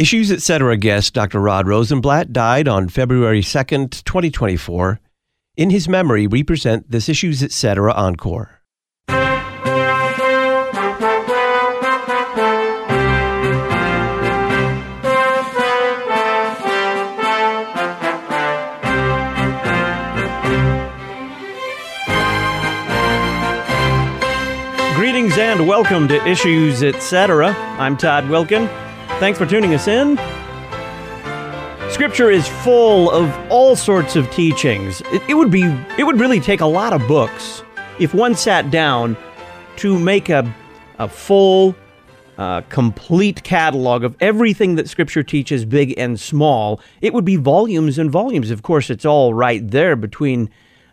Issues Etc. guest Dr. Rod Rosenbladt died on February 2nd, 2024. In his memory, we present this Issues Etc. encore. Greetings and welcome to Issues Etc. I'm Todd Wilken. Thanks for tuning us in. Scripture is full of all sorts of teachings. It, it, would be it would really take a lot of books if one sat down to make a a full uh, complete catalog of everything that Scripture teaches, big and small. It would be volumes and volumes. Of course, it's all right there between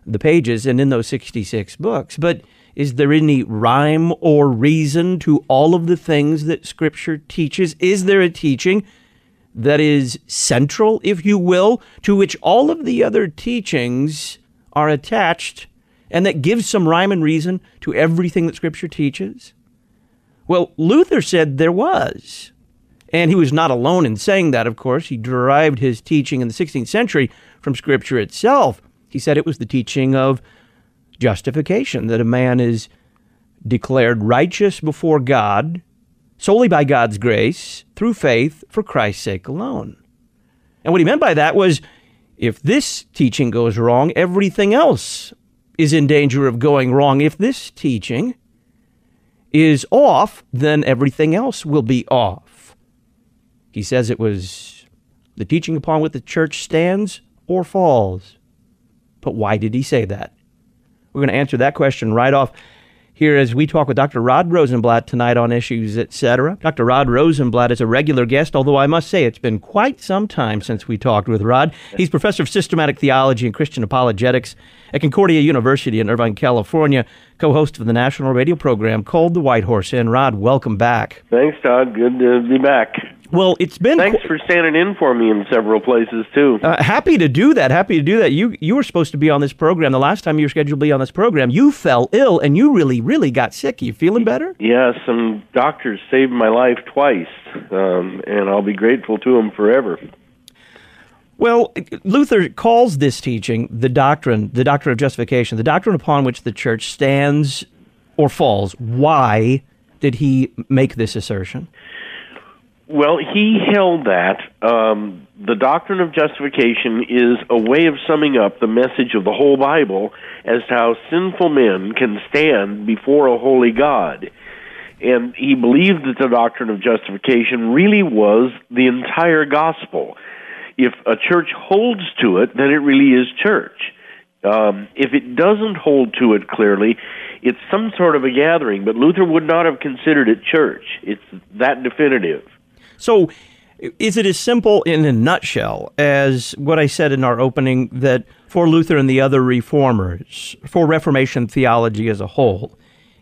the pages and in those 66 books. But is there any rhyme or reason to all of the things that Scripture teaches? Is there a teaching that is central, if you will, to which all of the other teachings are attached and that gives some rhyme and reason to everything that Scripture teaches? Well, Luther said there was. And he was not alone in saying that, of course. He derived his teaching in the 16th century from Scripture itself. He said it was the teaching of justification, that a man is declared righteous before God solely by God's grace through faith for Christ's sake alone. And what he meant by that was if this teaching goes wrong, everything else is in danger of going wrong. If this teaching is off, then everything else will be off. He says it was the teaching upon which the church stands or falls. But why did he say that? We're going to answer that question right off here as we talk with Dr. Rod Rosenbladt tonight on issues, etc. Dr. Rod Rosenbladt is a regular guest, although I must say it's been quite some time since we talked with Rod. He's professor of systematic theology and Christian apologetics at Concordia University in Irvine, California, co-host of the national radio program called The White Horse Inn. Rod, welcome back. Thanks, Todd. Good to be back. Well, it's been. Thanks qu- for standing in for me in several places too. Uh, happy to do that. Happy to do that. You you were supposed to be on this program the last time you were scheduled to be on this program. You fell ill and you really really got sick. Are you feeling better? Yeah, some doctors saved my life twice, um, and I'll be grateful to them forever. Well, Luther calls this teaching the doctrine, the doctrine of justification, the doctrine upon which the church stands or falls. Why did he make this assertion? Well, he held that um, the doctrine of justification is a way of summing up the message of the whole Bible as to how sinful men can stand before a holy God. And he believed that the doctrine of justification really was the entire gospel. If a church holds to it, then it really is church. Um, if it doesn't hold to it clearly, it's some sort of a gathering, but Luther would not have considered it church. It's that definitive. So, is it as simple in a nutshell as what I said in our opening that for Luther and the other reformers, for Reformation theology as a whole,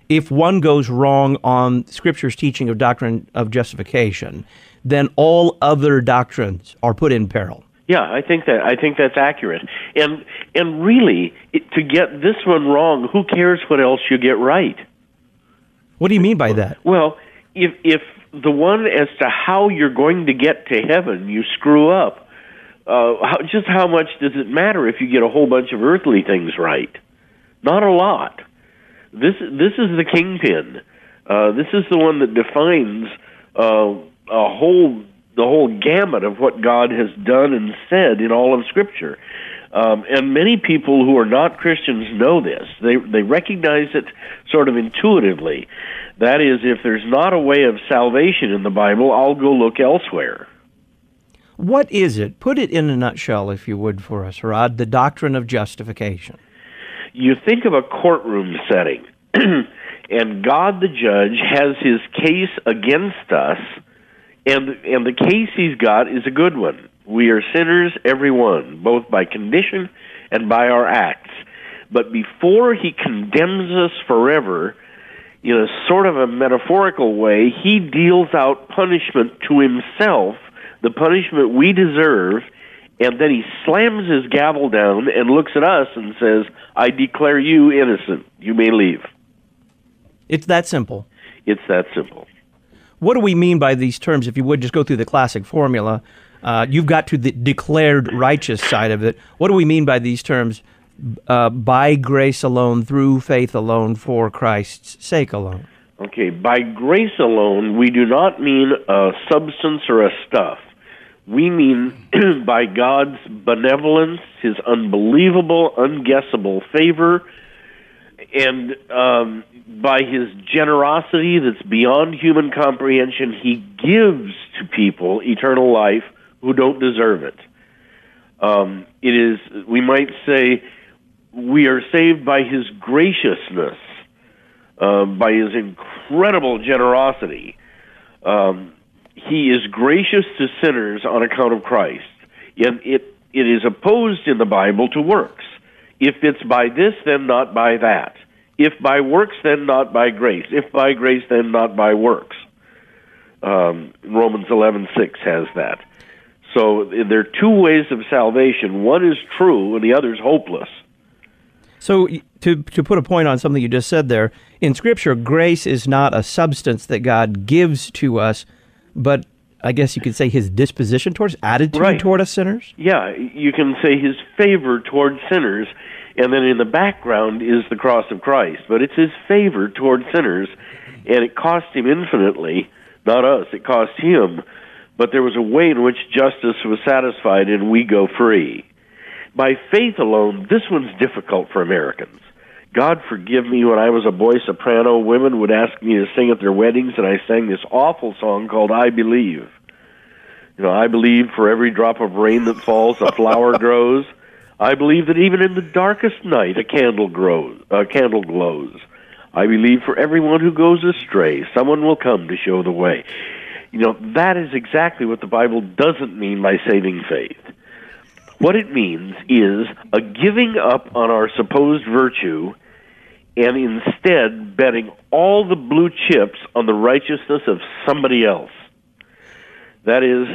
if one goes wrong on Scripture's teaching of doctrine of justification, then all other doctrines are put in peril? Yeah, I think that I think that's accurate. And and really, it, to get this one wrong, who cares what else you get right? What do you mean by that? Well, if if the one as to how you're going to get to heaven, you screw up. Uh, how, just how much does it matter if you get a whole bunch of earthly things right? Not a lot. This this is the kingpin. Uh, this is the one that defines uh, a whole the whole gamut of what God has done and said in all of Scripture. Um, and many people who are not Christians know this. They they recognize it sort of intuitively. That is, if there's not a way of salvation in the Bible, I'll go look elsewhere. What is it? Put it in a nutshell, if you would, for us, Rod, the doctrine of justification. You think of a courtroom setting, and God the judge has his case against us, and, and the case he's got is a good one. We are sinners, every one, both by condition and by our acts. But before he condemns us forever, in a sort of a metaphorical way, he deals out punishment to himself, the punishment we deserve, and then he slams his gavel down and looks at us and says, I declare you innocent. You may leave. It's that simple. It's that simple. what do we mean by these terms? If you would just go through the classic formula, uh, you've got to the declared righteous side of it. What do we mean by these terms? Uh, by grace alone, through faith alone, for Christ's sake alone. Okay, by grace alone, we do not mean a substance or a stuff. We mean by God's benevolence, His unbelievable, unguessable favor, and um, by His generosity that's beyond human comprehension, He gives to people eternal life who don't deserve it. Um, it is, we might say, we are saved by His graciousness, uh, by His incredible generosity. Um, he is gracious to sinners on account of Christ. And it, it is opposed in the Bible to works. If it's by this, then not by that. If by works, then not by grace. If by grace, then not by works. Um, Romans eleven six has that. So there are two ways of salvation. One is true, and the other is hopeless. So to to put a point on something you just said there, in Scripture, grace is not a substance that God gives to us, but I guess you could say his disposition towards, attitude right. toward us sinners? Yeah, you can say his favor toward sinners, and then in the background is the cross of Christ. But it's his favor toward sinners, and it cost him infinitely, not us, it cost him. But there was a way in which justice was satisfied, and we go free. By faith alone, this one's difficult for Americans. God forgive me, when I was a boy soprano, women would ask me to sing at their weddings, and I sang this awful song called I Believe. You know, I believe for every drop of rain that falls, a flower grows. I believe that even in the darkest night, a candle grows, a candle glows. I believe for everyone who goes astray, someone will come to show the way. You know, that is exactly what the Bible doesn't mean by saving faith. What it means is a giving up on our supposed virtue and instead betting all the blue chips on the righteousness of somebody else. That is,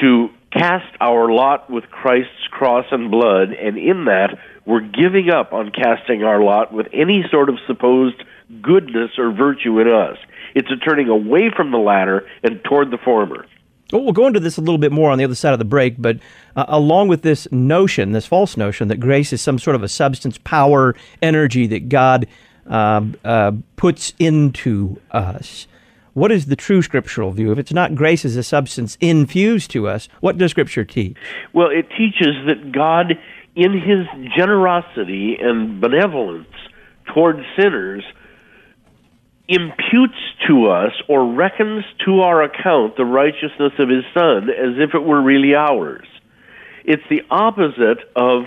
to cast our lot with Christ's cross and blood, and in that, we're giving up on casting our lot with any sort of supposed goodness or virtue in us. It's a turning away from the latter and toward the former. Well, we'll go into this a little bit more on the other side of the break, but uh, along with this notion, this false notion that grace is some sort of a substance, power, energy that God uh, uh, puts into us, what is the true scriptural view? If it's not grace as a substance infused to us, what does Scripture teach? Well, it teaches that God, in His generosity and benevolence towards sinners, imputes to us or reckons to our account the righteousness of his son as if it were really ours. It's the opposite of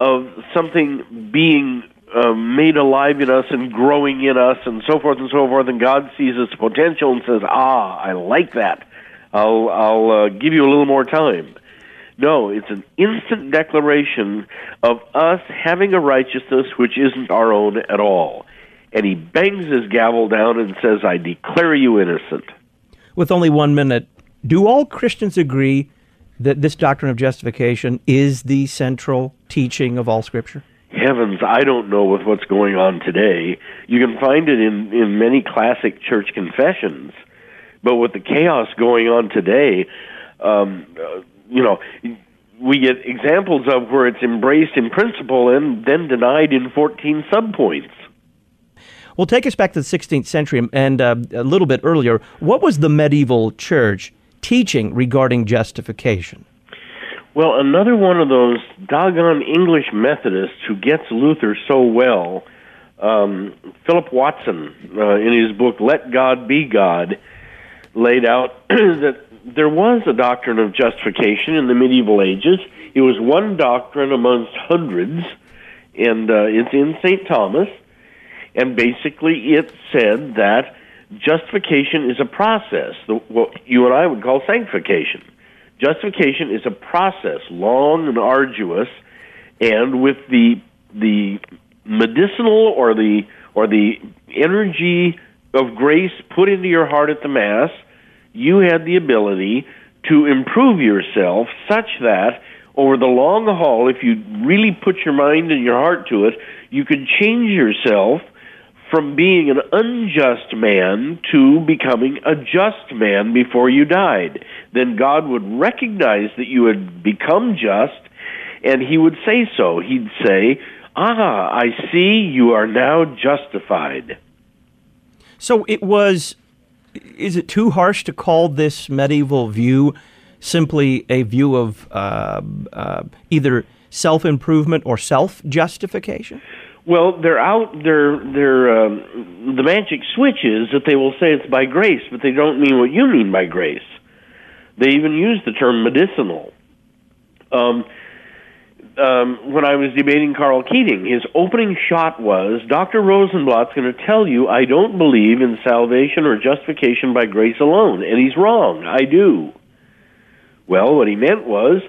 of something being uh, made alive in us and growing in us and so forth and so forth. And God sees its potential and says, "Ah, I like that. I'll I'll uh, give you a little more time." No, it's an instant declaration of us having a righteousness which isn't our own at all and he bangs his gavel down and says, I declare you innocent. With only one minute, do all Christians agree that this doctrine of justification is the central teaching of all Scripture? Heavens, I don't know with what's going on today. You can find it in, in many classic church confessions, but with the chaos going on today, um, uh, you know, we get examples of where it's embraced in principle and then denied in 14 subpoints. Well, take us back to the 16th century and uh, a little bit earlier. What was the medieval church teaching regarding justification? Well, another one of those doggone English Methodists who gets Luther so well, um, Philip Watson, uh, in his book Let God Be God, laid out that there was a doctrine of justification in the medieval ages. It was one doctrine amongst hundreds, and uh, it's in St. Thomas and basically it said that justification is a process, what you and I would call sanctification. Justification is a process, long and arduous, and with the the medicinal or the or the energy of grace put into your heart at the mass, you had the ability to improve yourself such that over the long haul, if you really put your mind and your heart to it, you could change yourself from being an unjust man to becoming a just man before you died. Then God would recognize that you had become just, and He would say so. He'd say, Ah, I see you are now justified. So it was, is it too harsh to call this medieval view simply a view of uh, uh, either self improvement or self justification? Well, they're out. They're they're um, the magic switch is that they will say it's by grace, but they don't mean what you mean by grace. They even use the term medicinal. Um, um, when I was debating Karl Keating, his opening shot was Dr. Rosenbladt's going to tell you I don't believe in salvation or justification by grace alone, and he's wrong. I do. Well, what he meant was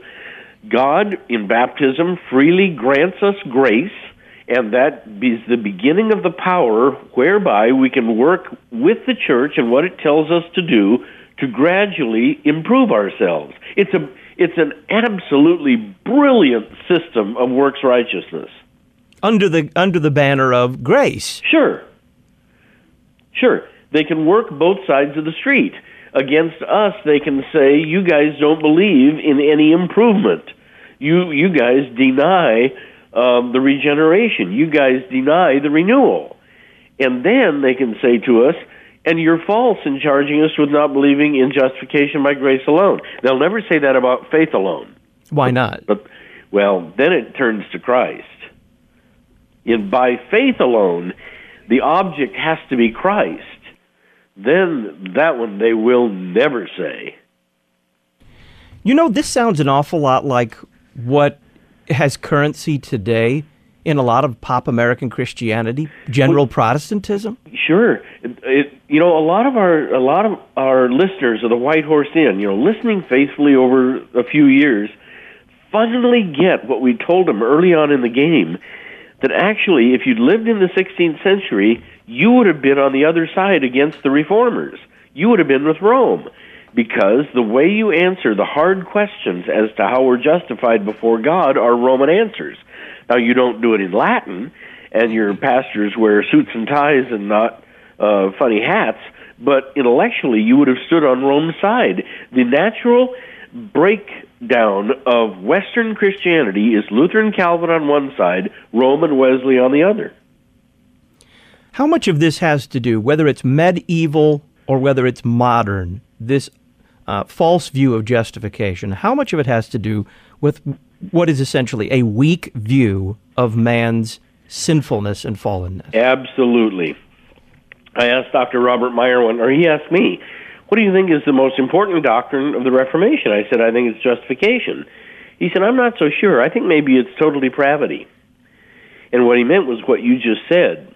God in baptism freely grants us grace and that is the beginning of the power whereby we can work with the church and what it tells us to do to gradually improve ourselves. It's a it's an absolutely brilliant system of works righteousness under the under the banner of grace. Sure. Sure. They can work both sides of the street. Against us they can say you guys don't believe in any improvement. You you guys deny um, the regeneration. You guys deny the renewal. And then they can say to us, and you're false in charging us with not believing in justification by grace alone. They'll never say that about faith alone. Why not? But, well, then it turns to Christ. In by faith alone, the object has to be Christ. Then that one they will never say. You know, this sounds an awful lot like what has currency today in a lot of pop American Christianity, general well, Protestantism? Sure. It, you know, a lot of our a lot of our listeners of the White Horse Inn, you know, listening faithfully over a few years, finally get what we told them early on in the game that actually, if you'd lived in the 16th century, you would have been on the other side against the reformers. You would have been with Rome because the way you answer the hard questions as to how we're justified before God are Roman answers. Now, you don't do it in Latin, and your pastors wear suits and ties and not uh, funny hats, but intellectually, you would have stood on Rome's side. The natural breakdown of Western Christianity is Lutheran Calvin on one side, Roman Wesley on the other. How much of this has to do, whether it's medieval or whether it's modern, this uh, false view of justification, how much of it has to do with what is essentially a weak view of man's sinfulness and fallenness? Absolutely. I asked Dr. Robert Meyer one, or he asked me, what do you think is the most important doctrine of the Reformation? I said, I think it's justification. He said, I'm not so sure. I think maybe it's total depravity. And what he meant was what you just said.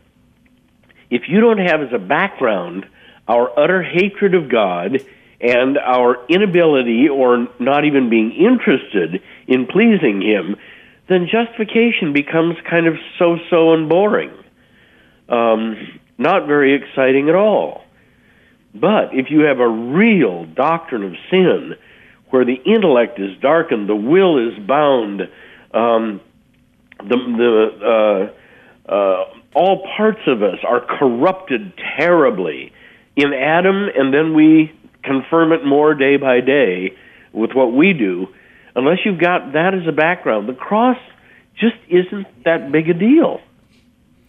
If you don't have as a background our utter hatred of God and our inability or not even being interested in pleasing Him, then justification becomes kind of so so and boring. Um, not very exciting at all. But if you have a real doctrine of sin, where the intellect is darkened, the will is bound, um, the, the uh, uh, all parts of us are corrupted terribly in Adam, and then we confirm it more day by day with what we do, unless you've got that as a background, the cross just isn't that big a deal.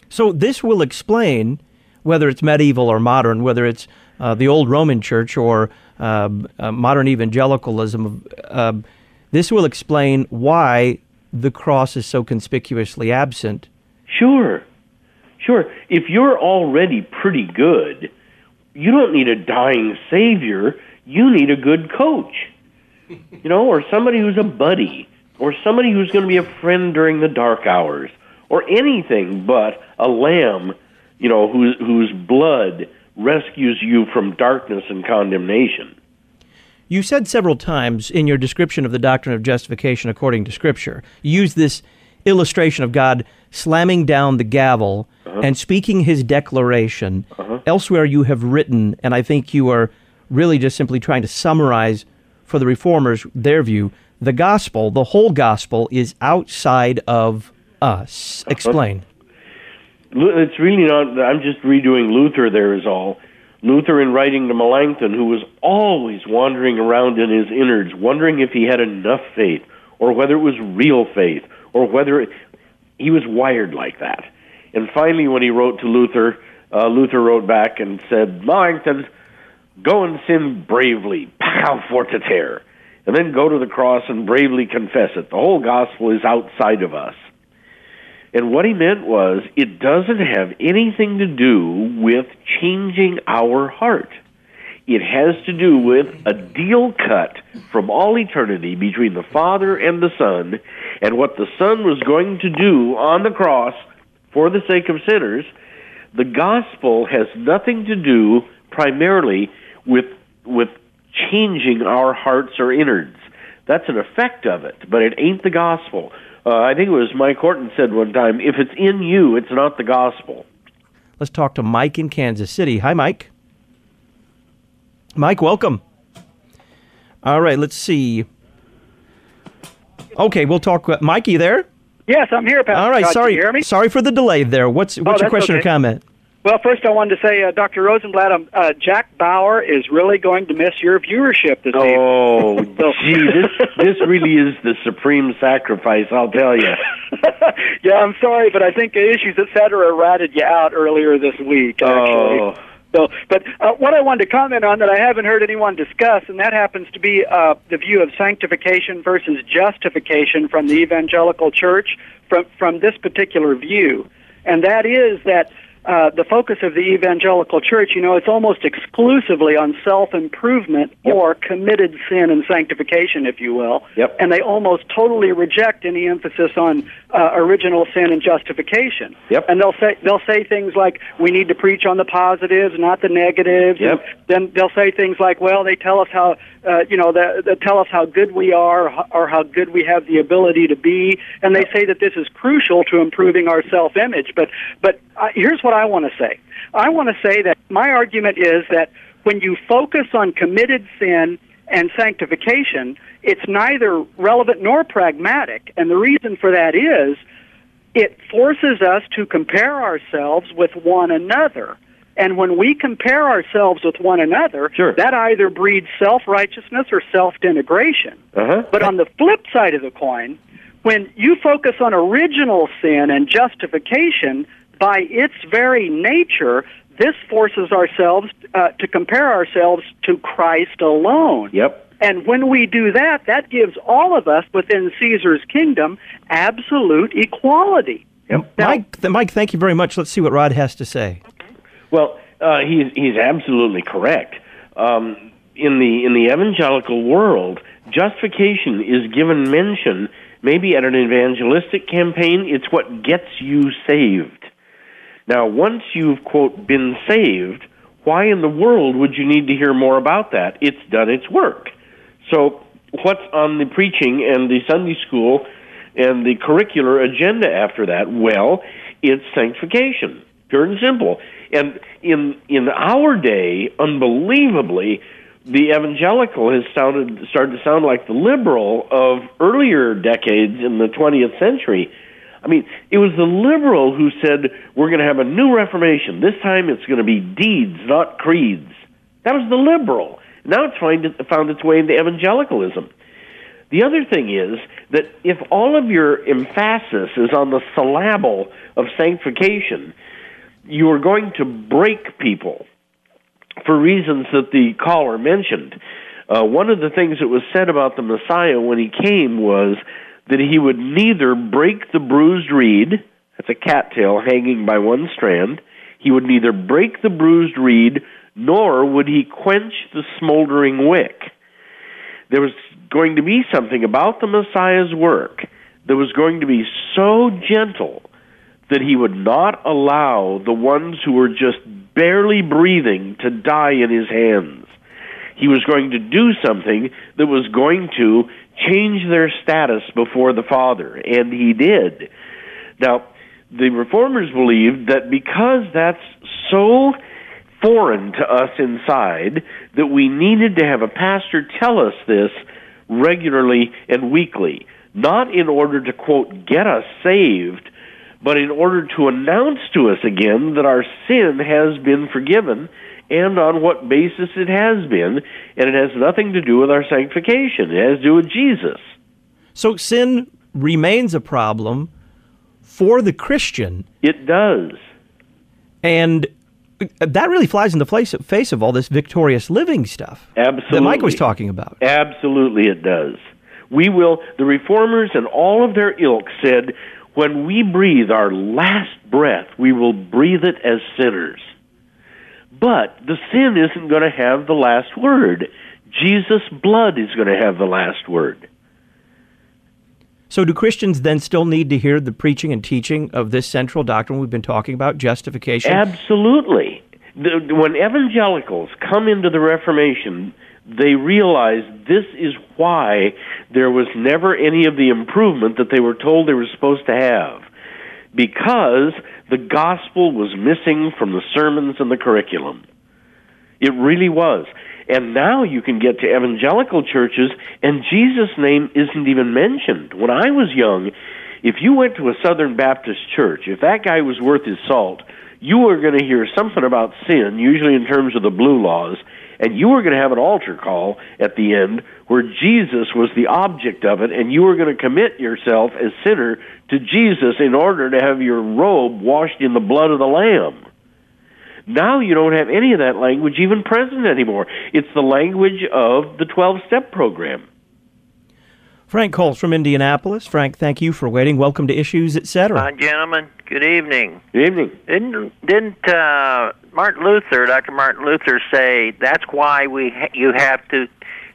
So this will explain whether it's medieval or modern, whether it's uh, the old Roman Church or uh, uh, modern evangelicalism. Um, this will explain why the cross is so conspicuously absent. Sure, sure. If you're already pretty good, you don't need a dying savior. You need a good coach, you know, or somebody who's a buddy, or somebody who's going to be a friend during the dark hours, or anything but a lamb, you know, whose whose blood rescues you from darkness and condemnation. You said several times in your description of the doctrine of justification according to Scripture, you use this illustration of God slamming down the gavel uh-huh. and speaking his declaration. Uh-huh. Elsewhere, you have written, and I think you are really just simply trying to summarize for the reformers their view the gospel, the whole gospel, is outside of us. Uh-huh. Explain. It's really not. I'm just redoing Luther. There is all. Luther, in writing to Melanchthon, who was always wandering around in his innards, wondering if he had enough faith, or whether it was real faith, or whether it, he was wired like that. And finally, when he wrote to Luther, uh, Luther wrote back and said, Melanchthon, go and sin bravely, pecca fortiter, and then go to the cross and bravely confess it. The whole gospel is outside of us. And what he meant was, it doesn't have anything to do with changing our heart. It has to do with a deal cut from all eternity between the Father and the Son, and what the Son was going to do on the cross for the sake of sinners. The gospel has nothing to do primarily with with changing our hearts or innards. That's an effect of it, but it ain't the gospel. Uh, I think it was Mike Horton said one time, if it's in you, it's not the gospel. Let's talk to Mike in Kansas City. Hi, Mike. Mike, welcome. All right, let's see. Okay, we'll talk. Uh, Mikey, there? Yes, I'm here, Pastor. All right, Scott. sorry. Can you hear me? Sorry for the delay there. What's what's Oh, your that's question or comment? Well, first I wanted to say, uh, Dr. Rosenbladt, um, uh, Jack Bauer is really going to miss your viewership this evening. Oh, So- gee, this this really is the supreme sacrifice. I'll tell you. yeah, I'm sorry, but I think Issues Etc. ratted you out earlier this week. Actually. Oh. So, but uh, what I wanted to comment on that I haven't heard anyone discuss, and that happens to be uh, the view of sanctification versus justification from the evangelical church from from this particular view, and that is that. Uh, the focus of the evangelical church, you know, it's almost exclusively on self improvement Yep. or committed sin and sanctification, if you will. Yep. And they almost totally reject any emphasis on uh, original sin and justification. Yep. And they'll say they'll say things like, "We need to preach on the positives, not the negatives." Yep. And then they'll say things like, "Well, they tell us how uh, you know they, they tell us how good we are or how good we have the ability to be," and they say that this is crucial to improving our self-image. But but uh, here's what I want to say. I want to say that my argument is that when you focus on committed sin and sanctification, it's neither relevant nor pragmatic, and the reason for that is it forces us to compare ourselves with one another. And when we compare ourselves with one another, Sure. that either breeds self righteousness or self denigration. Uh-huh. But on the flip side of the coin, when you focus on original sin and justification, by its very nature, this forces ourselves uh, to compare ourselves to Christ alone. Yep. And when we do that, that gives all of us within Caesar's kingdom absolute equality. Yep. Now- Mike, th- Mike, thank you very much. Let's see what Rod has to say. Well, uh, he's he's absolutely correct. Um, in the in the evangelical world, justification is given mention. Maybe at an evangelistic campaign, it's what gets you saved. Now, once you've quote been saved, why in the world would you need to hear more about that? It's done its work. So, what's on the preaching and the Sunday school and the curricular agenda after that? Well, it's sanctification, pure and simple. And in in our day, unbelievably, the evangelical has sounded started to sound like the liberal of earlier decades in the 20th century. I mean, it was the liberal who said we're going to have a new reformation. This time, it's going to be deeds, not creeds. That was the liberal. Now it's find, found its way into evangelicalism. The other thing is that if all of your emphasis is on the syllable of sanctification, you are going to break people for reasons that the caller mentioned. Uh, one of the things that was said about the Messiah when he came was that he would neither break the bruised reed, that's a cattail hanging by one strand, he would neither break the bruised reed, nor would he quench the smoldering wick. There was going to be something about the Messiah's work that was going to be so gentle that he would not allow the ones who were just barely breathing to die in his hands. He was going to do something that was going to change their status before the Father, and he did. Now, the reformers believed that because that's so foreign to us inside, that we needed to have a pastor tell us this regularly and weekly, not in order to, quote, get us saved, but in order to announce to us again that our sin has been forgiven and on what basis it has been, and it has nothing to do with our sanctification. It has to do with Jesus. So sin remains a problem for the Christian. It does. And that really flies in the face, of all this victorious living stuff Absolutely. that Mike was talking about. Absolutely, it does. We will, the reformers and all of their ilk said, when we breathe our last breath, we will breathe it as sinners. But the sin isn't going to have the last word. Jesus' blood is going to have the last word. So, do Christians then still need to hear the preaching and teaching of this central doctrine we've been talking about, justification? Absolutely. The, when evangelicals come into the Reformation, they realize this is why there was never any of the improvement that they were told they were supposed to have. Because the gospel was missing from the sermons and the curriculum. It really was. And now you can get to evangelical churches and Jesus' name isn't even mentioned. When I was young, if you went to a Southern Baptist church, if that guy was worth his salt, you were going to hear something about sin, usually in terms of the blue laws, and you were going to have an altar call at the end where Jesus was the object of it, and you were going to commit yourself as sinner to Jesus in order to have your robe washed in the blood of the Lamb. Now you don't have any of that language even present anymore. It's the language of the 12 step program. Frank Holtz from Indianapolis. Frank, thank you for waiting. Welcome to Issues, etc. Hi, gentlemen. Good evening. Good evening. Didn't didn't uh, Martin Luther, Dr. Martin Luther, say that's why we ha- you have to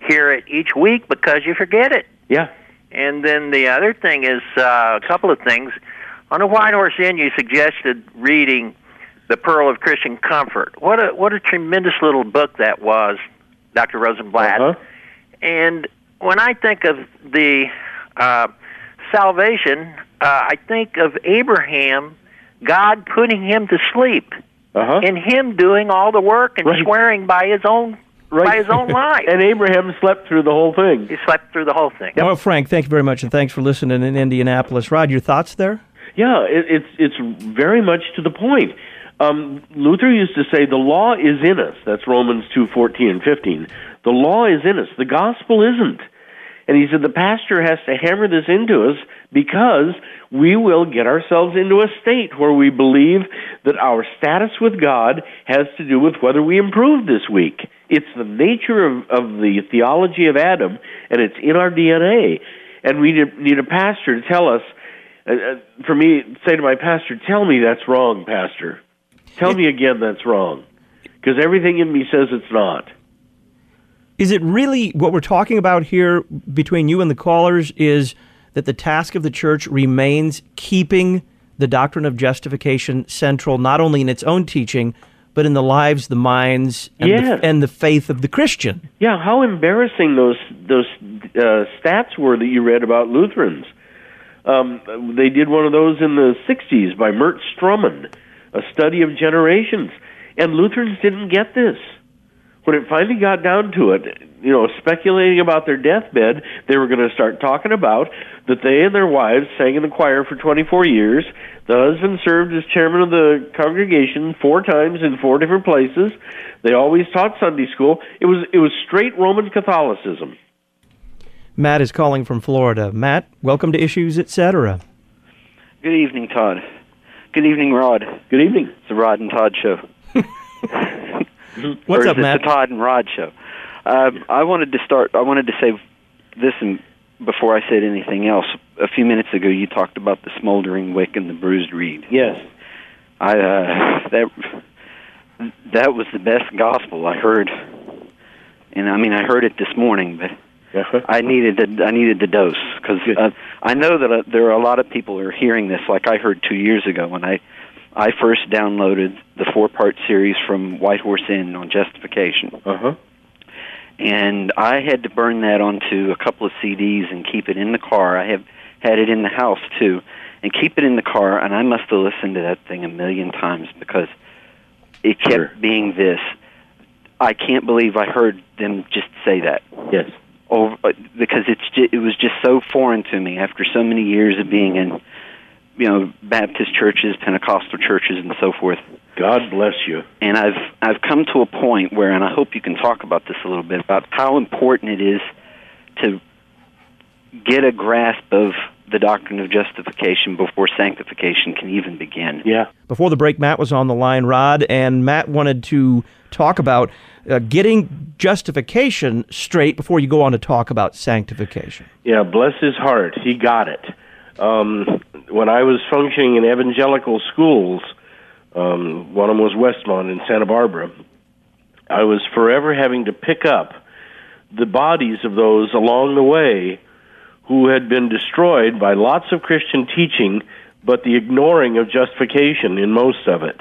hear it each week because you forget it. Yeah. And then the other thing is uh, a couple of things. On the White Horse Inn, you suggested reading the Pearl of Christian Comfort. What a what a tremendous little book that was, Dr. Rosenbladt. Uh-huh. And when I think of the uh, salvation, uh, I think of Abraham, God putting him to sleep, Uh-huh. and him doing all the work and Right. swearing by his own by his own life. and Abraham slept through the whole thing. he slept through the whole thing. Well, Frank, thank you very much, and thanks for listening in Indianapolis. Rod, your thoughts there? Yeah, it, it's it's very much to the point. Um, Luther used to say the law is in us. That's Romans two fourteen and fifteen. The law is in us. The gospel isn't. And he said the pastor has to hammer this into us because we will get ourselves into a state where we believe that our status with God has to do with whether we improve this week. It's the nature of, of the theology of Adam, and it's in our DNA. And we need, need a pastor to tell us, uh, uh, for me, say to my pastor, tell me that's wrong, pastor. Tell me again that's wrong. Because everything in me says it's not. Is it really what we're talking about here between you and the callers is that the task of the church remains keeping the doctrine of justification central, not only in its own teaching, but in the lives, the minds, and, Yes. the, and the faith of the Christian? Yeah, how embarrassing those those uh, stats were that you read about Lutherans. Um, they did one of those in the '60s by Mert Strommen, a study of generations, and Lutherans didn't get this. When it finally got down to it, you know, speculating about their deathbed, they were going to start talking about that they and their wives sang in the choir for 24 years. The husband served as chairman of the congregation four times in four different places. They always taught Sunday school. It was it was straight Roman Catholicism. Matt is calling from Florida. Matt, welcome to Issues, etc. Good evening, Todd. Good evening, Rod. Good evening. It's the Rod and Todd show. What's or up, it Matt? The Todd and Rod show. Um, I wanted to start. I wanted to say this, and before I said anything else, a few minutes ago you talked about the smoldering wick and the bruised reed. Yes. I uh, that that was the best gospel I heard, and I mean I heard it this morning, but Uh-huh. I needed the I needed the dose because uh, I know that uh, there are a lot of people who are hearing this, like I heard two years ago when I I first downloaded the four part series from White Horse Inn on justification, Uh-huh. and I had to burn that onto a couple of CDs and keep it in the car. I have had it in the house too, and keep it in the car. And I must have listened to that thing a million times because it kept Sure. being this. I can't believe I heard them just say that Yes. over uh, because it's ju- it was just so foreign to me after so many years of being in you know Baptist churches, Pentecostal churches, and so forth. God bless you. And I've I've come to a point where, and I hope you can talk about this a little bit about how important it is to get a grasp of the doctrine of justification before sanctification can even begin. Yeah. Before the break, Matt was on the line, Rod, and Matt wanted to talk about uh, getting justification straight before you go on to talk about sanctification. Yeah, bless his heart. He got it. Um, when I was functioning in evangelical schools, um, one of them was Westmont in Santa Barbara, I was forever having to pick up the bodies of those along the way who had been destroyed by lots of Christian teaching, but the ignoring of justification in most of it.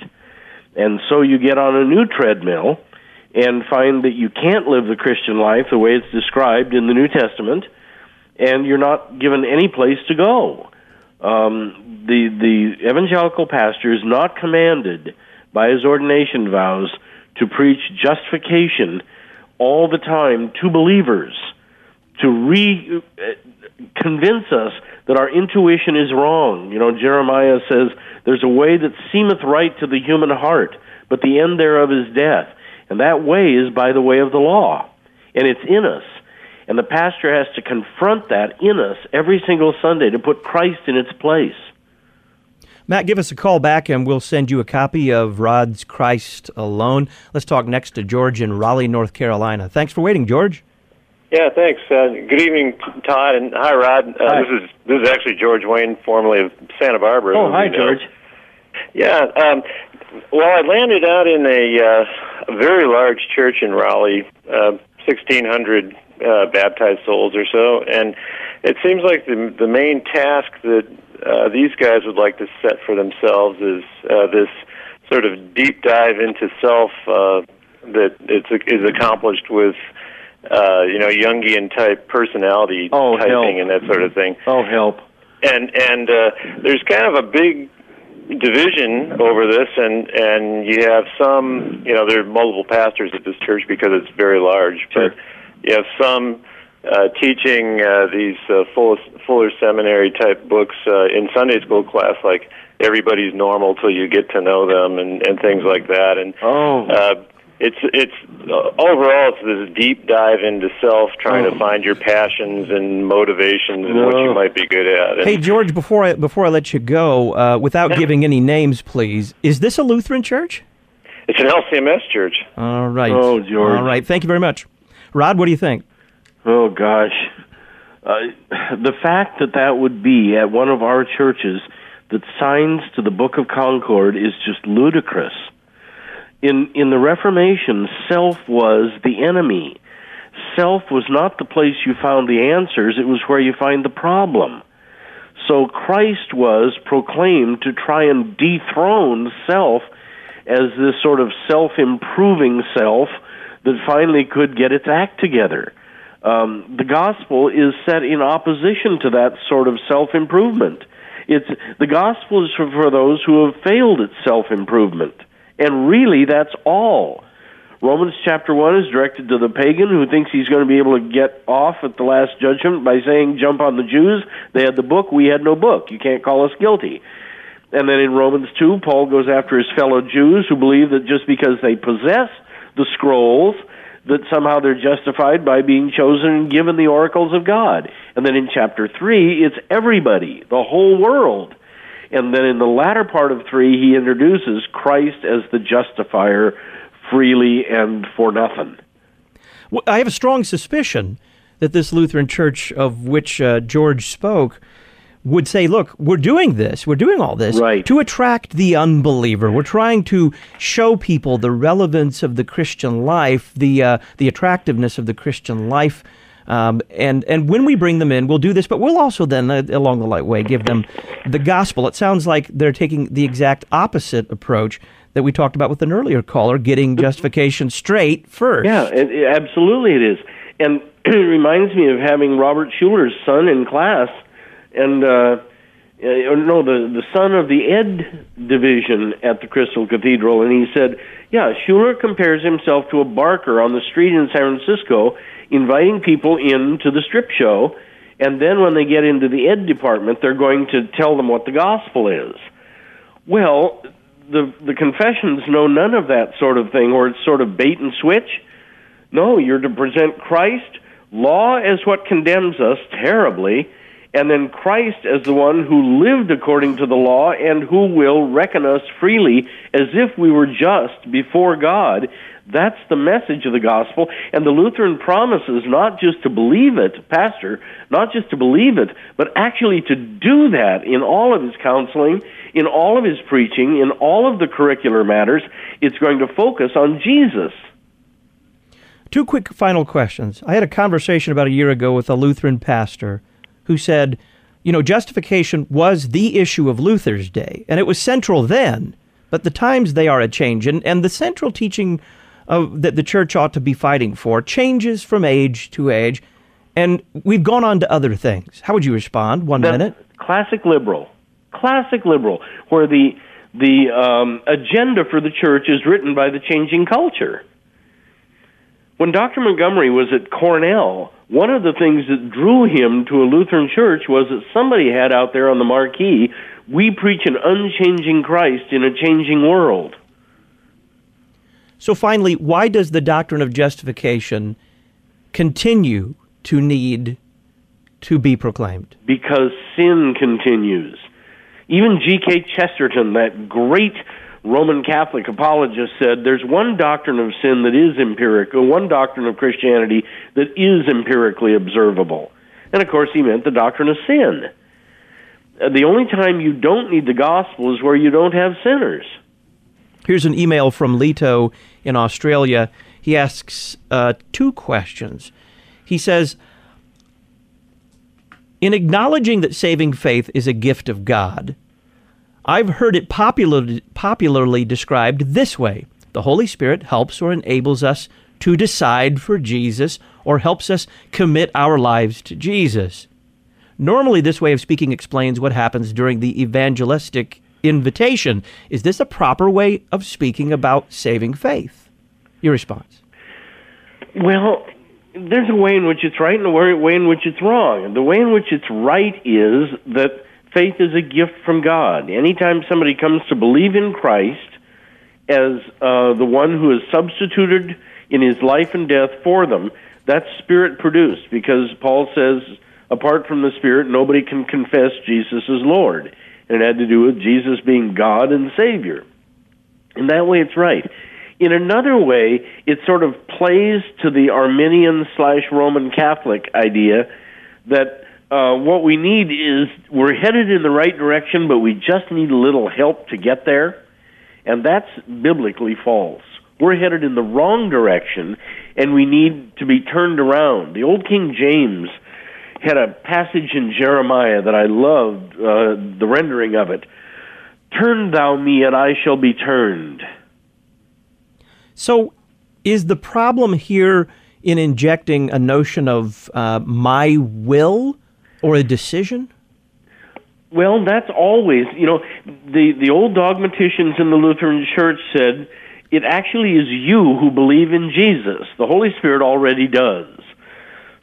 And so you get on a new treadmill and find that you can't live the Christian life the way it's described in the New Testament, and you're not given any place to go. Um, the the evangelical pastor is not commanded by his ordination vows to preach justification all the time to believers to re convince us that our intuition is wrong. You know, Jeremiah says, There's a way that seemeth right to the human heart, but the end thereof is death. And that way is by the way of the law. And it's in us. And the pastor has to confront that in us every single Sunday to put Christ in its place. Matt, give us a call back and we'll send you a copy of Rod's Christ Alone. Let's talk next to George in Raleigh, North Carolina. Thanks for waiting, George. Yeah, thanks. Uh, good evening, Todd, and hi, Rod. Uh, hi. This is this is actually George Wayne, formerly of Santa Barbara. Oh, hi, you know. George. Yeah. Um, well, I landed out in a, uh, a very large church in Raleigh, uh, 1,600 uh, baptized souls or so, and it seems like the the main task that uh, these guys would like to set for themselves is uh, this sort of deep dive into self uh, that it's is accomplished with. Uh, you know, Jungian type personality Oh, typing help. and that sort of thing Oh, help. and and uh, there's kind of a big division over this, and and you have some, you know, there are multiple pastors at this church because it's very large, Sure. but you have some uh, teaching uh, these uh, Fuller, Fuller Seminary type books uh, in Sunday school class, like everybody's normal till you get to know them, and and things like that, and Oh. uh, it's it's uh, overall it's this deep dive into self, trying Oh. to find your passions and motivations and what you might be good at. And Hey, George, before I, before I let you go, uh, without giving any names, please, is this a Lutheran church? It's an LCMS church. All right. Oh, George. All right. Thank you very much. Rod, what do you think? Oh gosh, uh, the fact that that would be at one of our churches that signs to the Book of Concord is just ludicrous. In in the Reformation, self was the enemy. Self was not the place you found the answers; it was where you find the problem. So Christ was proclaimed to try and dethrone self as this sort of self-improving self that finally could get its act together um, the gospel is set in opposition to that sort of self improvement. It's the gospel is for, for those who have failed at self improvement, and really that's all. Romans chapter one is directed to the pagan who thinks he's going to be able to get off at the last judgment by saying, "Jump on the Jews. They had the book. We had no book. You can't call us guilty." And then in Romans 2, Paul goes after his fellow Jews who believe that just because they possess the scrolls, that somehow they're justified by being chosen and given the oracles of God. And then in chapter 3, it's everybody, the whole world. And then in the latter part of 3, he introduces Christ as the justifier freely and for nothing. Well, I have a strong suspicion that this Lutheran church of which uh, George spoke would say, look, we're doing this, we're doing all this Right. to attract the unbeliever. We're trying to show people the relevance of the Christian life, the, uh, the attractiveness of the Christian life. Um, and, and when we bring them in, we'll do this, but we'll also then, uh, along the light way, give them the gospel. It sounds like they're taking the exact opposite approach that we talked about with an earlier caller, getting justification straight first. Yeah, it, it- absolutely it is. And it reminds me of having Robert Schuller's son in class, and uh, uh, no, the the son of the Ed division at the Crystal Cathedral, and he said, "Yeah, Schuller compares himself to a barker on the street in San Francisco, inviting people in to the strip show." And then when they get into the ed department, they're going to tell them what the gospel is. Well, the the confessions know none of that sort of thing, or it's sort of bait and switch. No, you're to present Christ. Law as what condemns us terribly, and then Christ as the one who lived according to the law and who will reckon us freely as if we were just before God. That's the message of the gospel. And the Lutheran promises not just to believe it, Pastor, not just to believe it, but actually to do that in all of his counseling, in all of his preaching, in all of the curricular matters. It's going to focus on Jesus. Two quick final questions. I had a conversation about a year ago with a Lutheran pastor who said, you know, justification was the issue of Luther's day, and it was central then, but the times they are a change. And, and the central teaching of, that the church ought to be fighting for changes from age to age, and we've gone on to other things. How would you respond? One That's minute. Classic liberal. Classic liberal, where the, the um, agenda for the church is written by the changing culture. When Dr. Montgomery was at Cornell, one of the things that drew him to a Lutheran church was that somebody had out there on the marquee, we preach an unchanging Christ in a changing world. So finally, why does the doctrine of justification continue to need to be proclaimed? Because sin continues. Even G.K. Chesterton, that great Roman Catholic apologist, said there's one doctrine of sin that is empirical, one doctrine of Christianity that is empirically observable. And of course, he meant the doctrine of sin. Uh, the only time you don't need the gospel is where you don't have sinners. Here's an email from Leto in Australia. He asks uh, two questions. He says, In acknowledging that saving faith is a gift of God, I've heard it popularly, popularly described this way The Holy Spirit helps or enables us to decide for Jesus or helps us commit our lives to Jesus. Normally, this way of speaking explains what happens during the evangelistic invitation. Is this a proper way of speaking about saving faith? Your response. Well, there's a way in which it's right and a way in which it's wrong. And the way in which it's right is that faith is a gift from God. Anytime somebody comes to believe in Christ as uh, the one who is substituted in his life and death for them, that's spirit produced because Paul says, apart from the Spirit, nobody can confess Jesus as Lord. And it had to do with Jesus being God and Savior. In that way, it's right. In another way, it sort of plays to the Arminian slash Roman Catholic idea that uh, what we need is we're headed in the right direction, but we just need a little help to get there. And that's biblically false. We're headed in the wrong direction, and we need to be turned around. The old King James had a passage in Jeremiah that I loved, uh, the rendering of it. Turn thou me, and I shall be turned. So, is the problem here in injecting a notion of uh, my will or a decision? Well, that's always, you know, the, the old dogmaticians in the Lutheran Church said it actually is you who believe in Jesus. The Holy Spirit already does.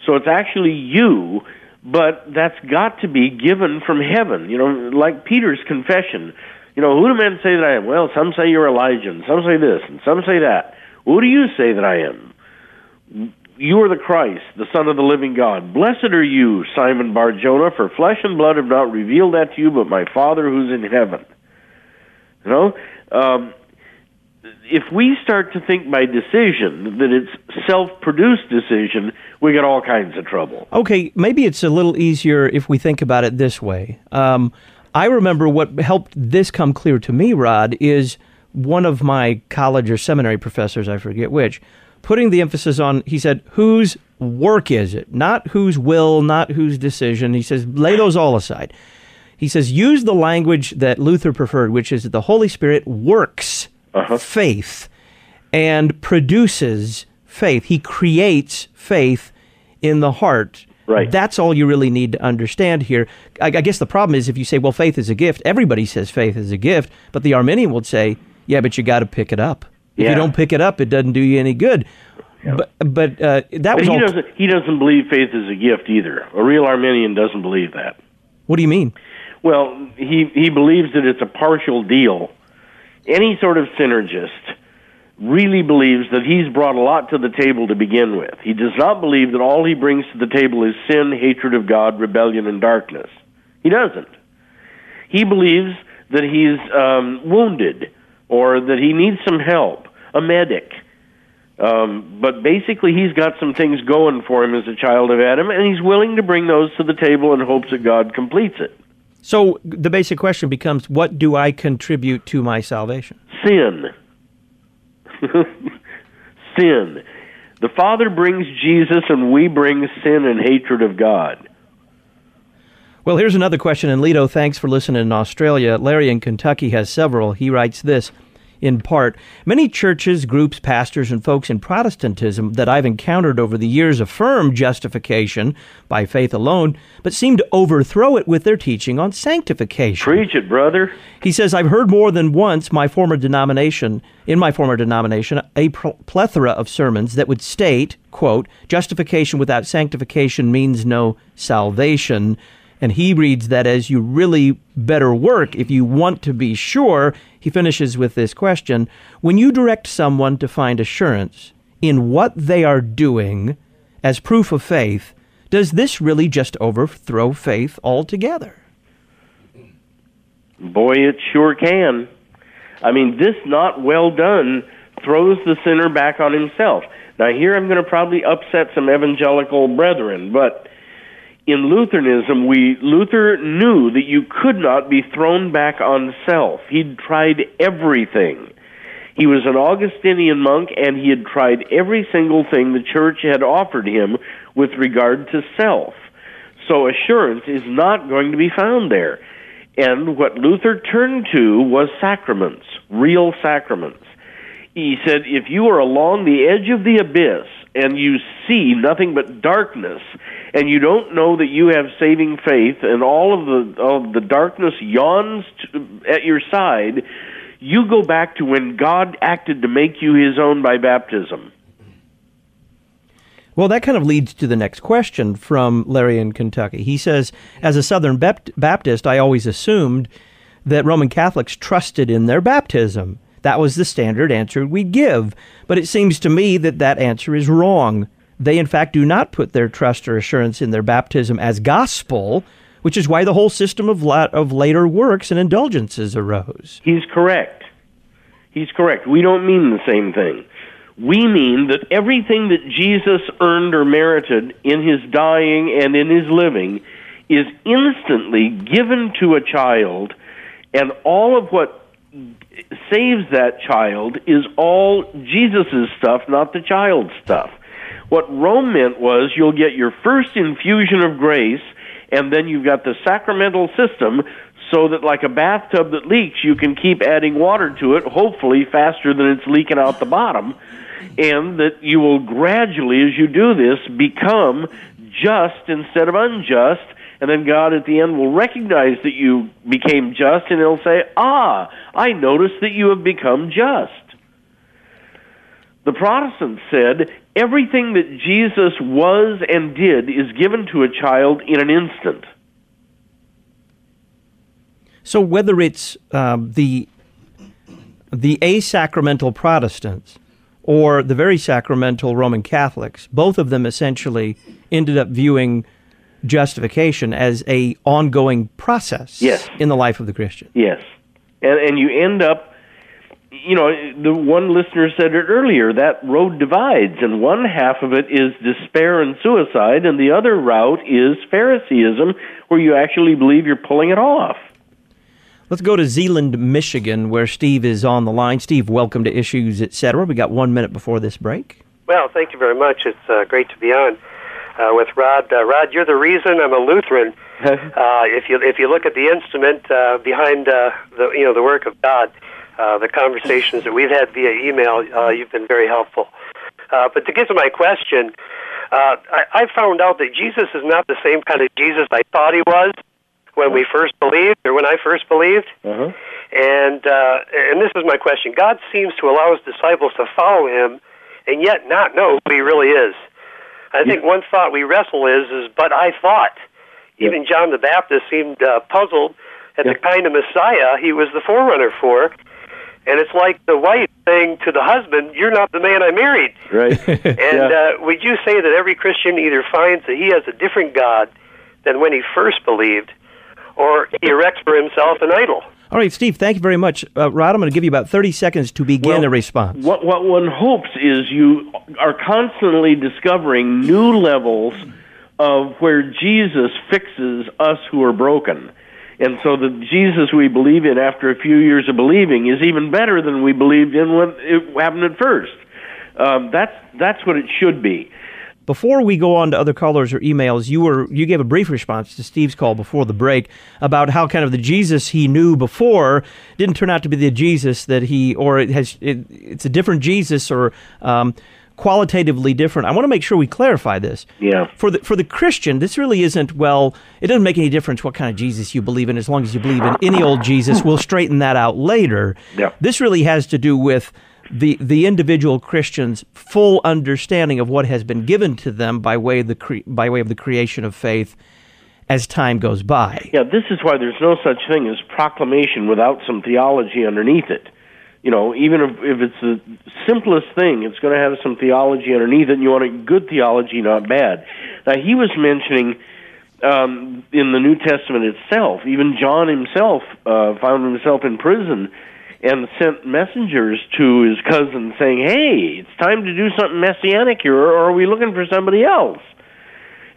So it's actually you, but that's got to be given from heaven. You know, like Peter's confession. You know, who do men say that I am? Well, some say you're Elijah, and some say this, and some say that. Who do you say that I am? You are the Christ, the Son of the living God. Blessed are you, Simon Bar Jonah, for flesh and blood have not revealed that to you, but my Father who's in heaven. You know, um, if we start to think by decision that it's self-produced decision, we get all kinds of trouble. Okay, maybe it's a little easier if we think about it this way. Um, I remember what helped this come clear to me, Rod, is one of my college or seminary professors, I forget which, putting the emphasis on, he said, whose work is it? Not whose will, not whose decision. He says, lay those all aside. He says, use the language that Luther preferred, which is that the Holy Spirit works uh-huh. faith and produces faith. He creates faith in the heart. Right. That's all you really need to understand here. I, I, guess the problem is if you say, well, faith is a gift, everybody says faith is a gift, but the Arminian would say, yeah, but you got to pick it up. If yeah. you don't pick it up, it doesn't do you any good. But but uh, that But was he all. doesn't. He doesn't believe faith is a gift either. A real Arminian doesn't believe that. What do you mean? Well, he he believes that it's a partial deal. Any sort of synergist really believes that he's brought a lot to the table to begin with. He does not believe that all he brings to the table is sin, hatred of God, rebellion, and darkness. He doesn't. He believes that he's um, wounded or that he needs some help, a medic. Um, but basically, he's got some things going for him as a child of Adam, and he's willing to bring those to the table in hopes that God completes it. So the basic question becomes: What do I contribute to my salvation? sin. sin. The Father brings Jesus, and we bring sin and hatred of God. Well, here's another question. And Lito, thanks for listening in Australia. Larry in Kentucky has several. He writes this in part Many churches, groups, pastors, and folks in Protestantism that I've encountered over the years affirm justification by faith alone, but seem to overthrow it with their teaching on sanctification. Preach it, brother. He says, I've heard more than once my former denomination, in my former denomination, a pl- plethora of sermons that would state, quote, justification without sanctification means no salvation. And he reads that as you really better work if you want to be sure. He finishes with this question When you direct someone to find assurance in what they are doing as proof of faith, does this really just overthrow faith altogether? Boy, it sure can. I mean, this not well done throws the sinner back on himself. Now, here I'm going to probably upset some evangelical brethren, but in Lutheranism, we Luther knew that you could not be thrown back on self. He'd tried everything. He was an Augustinian monk, and he had tried every single thing the church had offered him with regard to self. So assurance is not going to be found there. And what Luther turned to was sacraments, real sacraments. He said, if you are along the edge of the abyss and you see nothing but darkness, and you don't know that you have saving faith, and all of the of the darkness yawns to, at your side, you go back to when God acted to make you His own by baptism. Well, that kind of leads to the next question from Larry in Kentucky. He says, As a Southern Baptist, I always assumed that Roman Catholics trusted in their baptism. That was the standard answer we'd give. But it seems to me that that answer is wrong. They, in fact, do not put their trust or assurance in their baptism as gospel, which is why the whole system of, la- of later works and indulgences arose. He's correct. He's correct. We don't mean the same thing. We mean that everything that Jesus earned or merited in his dying and in his living is instantly given to a child, and all of what saves that child is all Jesus' stuff, not the child's stuff. What Rome meant was you'll get your first infusion of grace, and then you've got the sacramental system so that, like a bathtub that leaks, you can keep adding water to it, hopefully faster than it's leaking out the bottom, and that you will gradually, as you do this, become just instead of unjust. And then God at the end will recognize that you became just, and He'll say, Ah, I notice that you have become just. The Protestants said everything that Jesus was and did is given to a child in an instant. So whether it's um, the the asacramental Protestants or the very sacramental Roman Catholics, both of them essentially ended up viewing justification as a ongoing process Yes. in the life of the Christian. Yes. And and you end up you know, the one listener said it earlier, that road divides and one half of it is despair and suicide and the other route is Phariseeism where you actually believe you're pulling it off. Let's go to Zeeland, Michigan, where Steve is on the line. Steve, welcome to Issues, etc. We got one minute before this break. Well, thank you very much. It's uh, great to be on uh, with Rod. Uh, Rod, you're the reason I'm a Lutheran. Uh, if you if you look at the instrument uh, behind uh, the you know the work of God, uh, the conversations that we've had via email, uh, you've been very helpful. Uh, but to get to my question, uh, I, I found out that Jesus is not the same kind of Jesus I thought he was when we first believed, or when I first believed. Uh-huh. And uh, and this is my question. God seems to allow his disciples to follow him and yet not know who he really is. I think one thought we wrestle is, is but I thought. Even John the Baptist seemed uh, puzzled at the kind of Messiah he was the forerunner for. And it's like the wife saying to the husband, "You're not the man I married." Right. And Yeah. uh, would you say that every Christian either finds that he has a different God than when he first believed, or he erects for himself an idol? All right, Steve, thank you very much. Uh, Rod, I'm going to give you about 30 seconds to begin Well, a response. What what one hopes is you are constantly discovering new levels of where Jesus fixes us who are broken. And so the Jesus we believe in after a few years of believing is even better than we believed in when it happened at first. Um, that's that's what it should be. Before we go on to other callers or emails, you were you gave a brief response to Steve's call before the break about how kind of the Jesus he knew before didn't turn out to be the Jesus that he or it has it, it's a different Jesus or um, qualitatively different. I want to make sure we clarify this. Yeah. For the for the Christian, this really isn't well. It doesn't make any difference what kind of Jesus you believe in, as long as you believe in any old Jesus. We'll straighten that out later. Yeah. This really has to do with the the individual Christian's full understanding of what has been given to them by way of the cre- by way of the creation of faith as time goes by. Yeah, this is why there's no such thing as proclamation without some theology underneath it. You know, even if, if it's the simplest thing, it's going to have some theology underneath it, and you want a good theology, not bad. Now, he was mentioning um, in the New Testament itself, even John himself uh, found himself in prison and sent messengers to his cousin saying, Hey, it's time to do something messianic here, or are we looking for somebody else?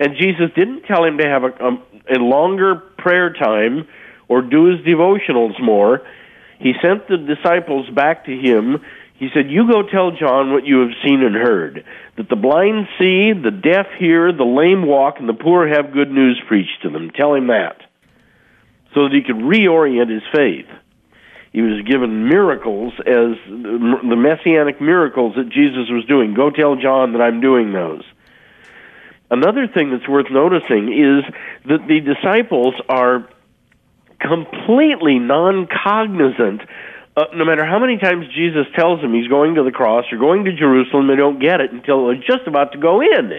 And Jesus didn't tell him to have a, a, a longer prayer time or do his devotionals more. He sent the disciples back to him. He said, You go tell John what you have seen and heard that the blind see, the deaf hear, the lame walk, and the poor have good news preached to them. Tell him that. So that he could reorient his faith. He was given miracles as the messianic miracles that Jesus was doing. Go tell John that I'm doing those. Another thing that's worth noticing is that the disciples are completely non cognizant. Uh, no matter how many times Jesus tells them he's going to the cross or going to Jerusalem, they don't get it until they're just about to go in.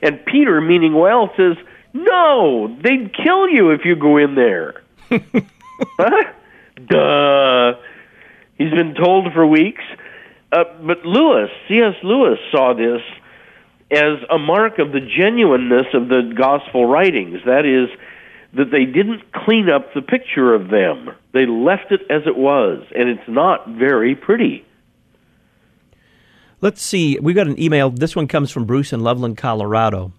And Peter, meaning well, says, No, they'd kill you if you go in there. huh? Duh. He's been told for weeks. Uh, but Lewis, C.S. Lewis, saw this as a mark of the genuineness of the gospel writings. That is, that they didn't clean up the picture of them. They left it as it was, and it's not very pretty. Let's see. We got an email. This one comes from Bruce in Loveland, Colorado.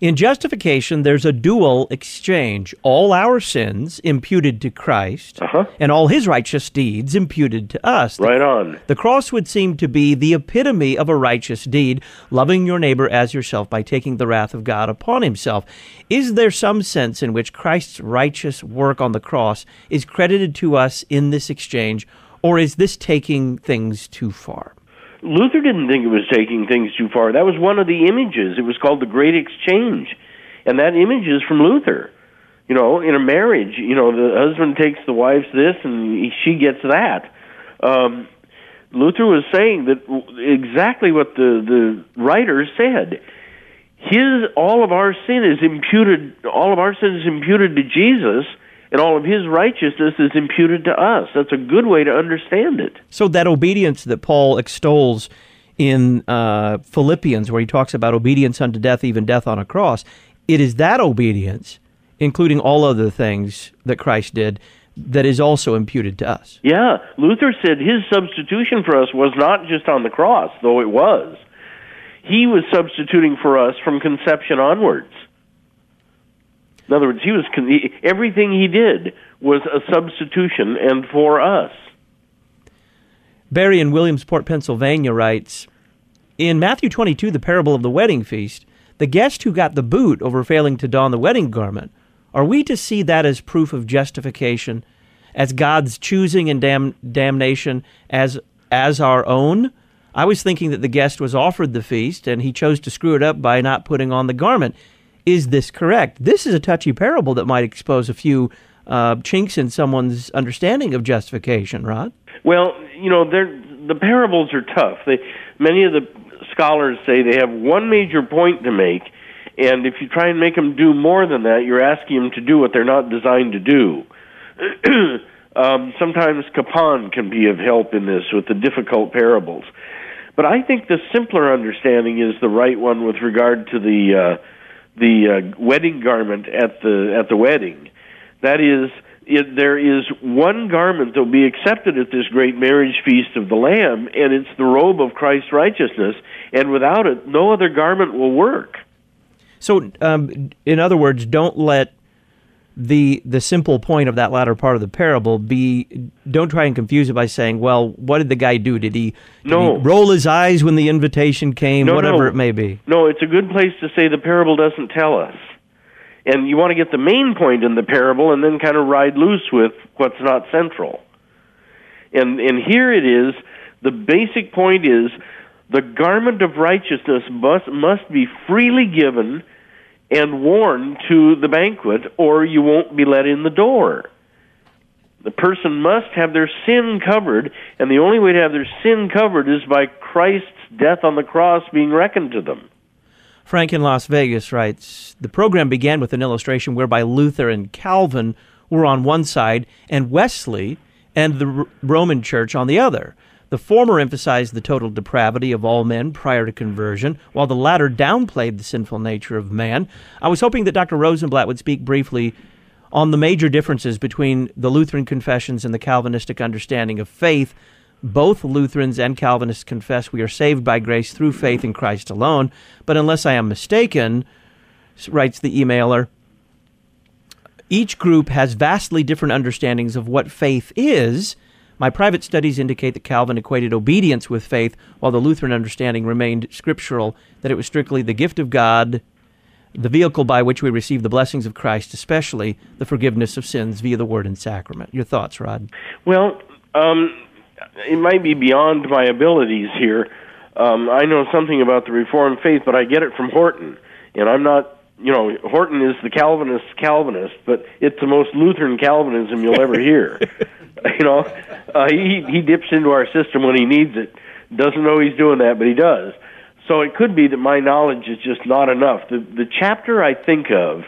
In justification, there's a dual exchange. All our sins imputed to Christ, Uh-huh. and all his righteous deeds imputed to us. Right on. The cross would seem to be the epitome of a righteous deed, loving your neighbor as yourself by taking the wrath of God upon himself. Is there some sense in which Christ's righteous work on the cross is credited to us in this exchange, or is this taking things too far? Luther didn't think it was taking things too far. That was one of the images. It was called the Great Exchange. And that image is from Luther. You know, in a marriage, you know, the husband takes the wife's this and he, she gets that. Um, Luther was saying that exactly what the, the writer said. His all of our sin is imputed all of our sin is imputed to Jesus and all of his righteousness is imputed to us. That's a good way to understand it. So that obedience that Paul extols in uh, Philippians, where he talks about obedience unto death, even death on a cross, it is that obedience, including all other things that Christ did, that is also imputed to us. Yeah, Luther said his substitution for us was not just on the cross, though it was. He was substituting for us from conception onwards. In other words, he was everything he did was a substitution and for us. Barry in Williamsport, Pennsylvania writes In Matthew 22, the parable of the wedding feast, the guest who got the boot over failing to don the wedding garment, are we to see that as proof of justification, as God's choosing and dam- damnation as, as our own? I was thinking that the guest was offered the feast and he chose to screw it up by not putting on the garment. Is this correct? This is a touchy parable that might expose a few uh, chinks in someone's understanding of justification, Rod. Well, you know, the parables are tough. They, many of the scholars say they have one major point to make, and if you try and make them do more than that, you're asking them to do what they're not designed to do. um, sometimes Capon can be of help in this with the difficult parables. But I think the simpler understanding is the right one with regard to the uh, the uh, wedding garment at the at the wedding. That is, it, there is one garment that will be accepted at this great marriage feast of the Lamb, and it's the robe of Christ's righteousness. And without it, no other garment will work. So, um, in other words, don't let the the simple point of that latter part of the parable be don't try and confuse it by saying, well, what did the guy do? Did he, did no. he roll his eyes when the invitation came? No, whatever no. it may be. No, it's a good place to say the parable doesn't tell us. And you want to get the main point in the parable and then kind of ride loose with what's not central. And and here it is, the basic point is the garment of righteousness must must be freely given and worn to the banquet, or you won't be let in the door. The person must have their sin covered, and the only way to have their sin covered is by Christ's death on the cross being reckoned to them. Frank in Las Vegas writes The program began with an illustration whereby Luther and Calvin were on one side and Wesley and the Roman Church on the other. The former emphasized the total depravity of all men prior to conversion, while the latter downplayed the sinful nature of man. I was hoping that Dr. Rosenbladt would speak briefly on the major differences between the Lutheran confessions and the Calvinistic understanding of faith. Both Lutherans and Calvinists confess we are saved by grace through faith in Christ alone, but unless I am mistaken, writes the emailer, each group has vastly different understandings of what faith is my private studies indicate that Calvin equated obedience with faith, while the Lutheran understanding remained scriptural, that it was strictly the gift of God, the vehicle by which we receive the blessings of Christ, especially the forgiveness of sins via the word and sacrament. Your thoughts, Rod? Well, um, it might be beyond my abilities here. Um, I know something about the Reformed faith, but I get it from Horton, and I'm not. You know, Horton is the Calvinist Calvinist, but it's the most Lutheran Calvinism you'll ever hear. you know, uh, he he dips into our system when he needs it. Doesn't know he's doing that, but he does. So it could be that my knowledge is just not enough. The the chapter I think of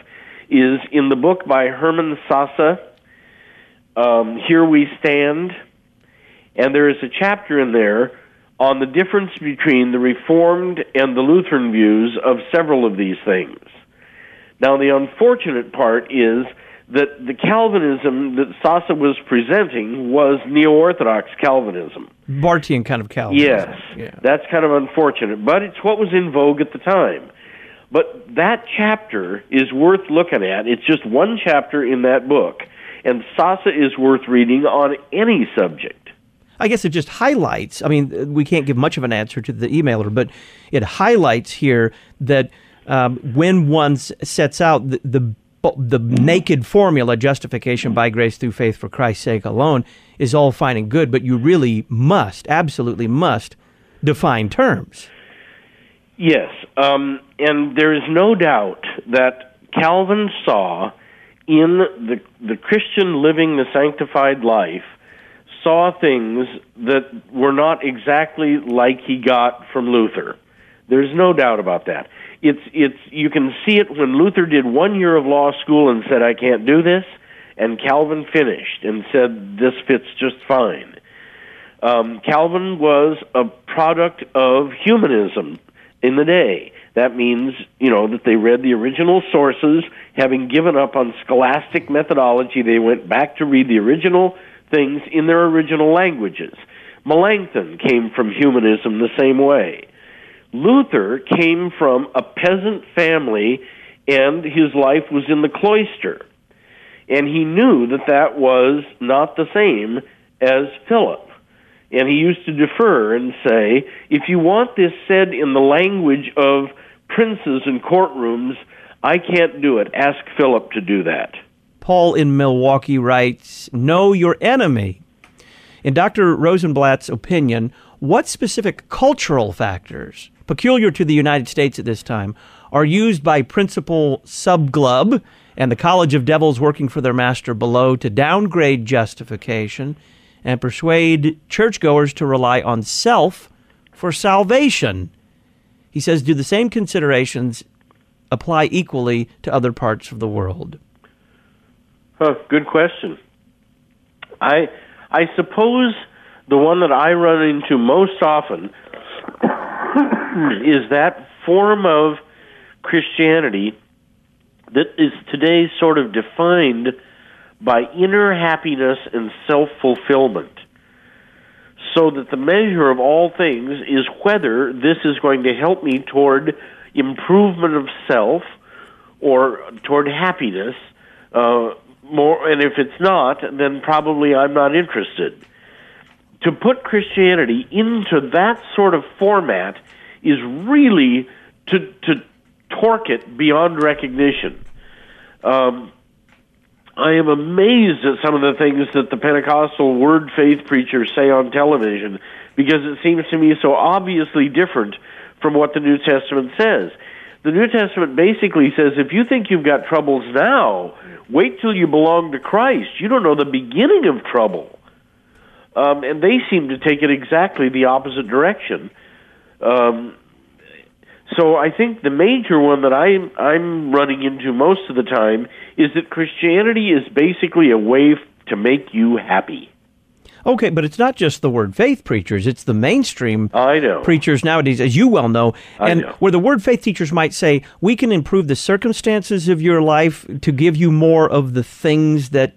is in the book by Herman Sasse. Um, Here we stand, and there is a chapter in there on the difference between the Reformed and the Lutheran views of several of these things. Now, the unfortunate part is that the Calvinism that Sasse was presenting was neo Orthodox Calvinism. Barthian kind of Calvinism. Yes, Yeah. that's kind of unfortunate, but it's what was in vogue at the time. But that chapter is worth looking at. It's just one chapter in that book, and Sasse is worth reading on any subject. I guess it just highlights. I mean, we can't give much of an answer to the emailer, but it highlights here that um, when one sets out the, the the naked formula, justification by grace through faith for Christ's sake alone, is all fine and good, but you really must, absolutely must, define terms. Yes, um, and there is no doubt that Calvin saw in the the Christian living the sanctified life saw things that were not exactly like he got from Luther. There's no doubt about that. It's it's you can see it when Luther did one year of law school and said I can't do this, and Calvin finished and said this fits just fine. Um, Calvin was a product of humanism in the day. That means, you know, that they read the original sources. Having given up on scholastic methodology, they went back to read the original things in their original languages. Melanchthon came from humanism the same way. Luther came from a peasant family and his life was in the cloister. And he knew that that was not the same as Philip. And he used to defer and say, if you want this said in the language of princes and courtrooms, I can't do it. Ask Philip to do that. Paul in Milwaukee writes, Know your enemy. In Dr. Rosenbladt's opinion, what specific cultural factors, peculiar to the United States at this time, are used by Principal Subglub and the College of Devils working for their master below to downgrade justification and persuade churchgoers to rely on self for salvation. He says, do the same considerations apply equally to other parts of the world? Huh, good question. I I suppose the one that I run into most often is that form of Christianity that is today sort of defined by inner happiness and self fulfillment. So that the measure of all things is whether this is going to help me toward improvement of self or toward happiness. Uh, more, and if it's not, then probably I'm not interested. To put Christianity into that sort of format is really to to torque it beyond recognition. Um, I am amazed at some of the things that the Pentecostal word faith preachers say on television because it seems to me so obviously different from what the New Testament says. The New Testament basically says if you think you've got troubles now, wait till you belong to Christ. You don't know the beginning of trouble. Um, and they seem to take it exactly the opposite direction. Um, so I think the major one that I'm I'm running into most of the time is that Christianity is basically a way to make you happy. Okay, but it's not just the word faith preachers; it's the mainstream I know. preachers nowadays, as you well know, and know. where the word faith teachers might say, "We can improve the circumstances of your life to give you more of the things that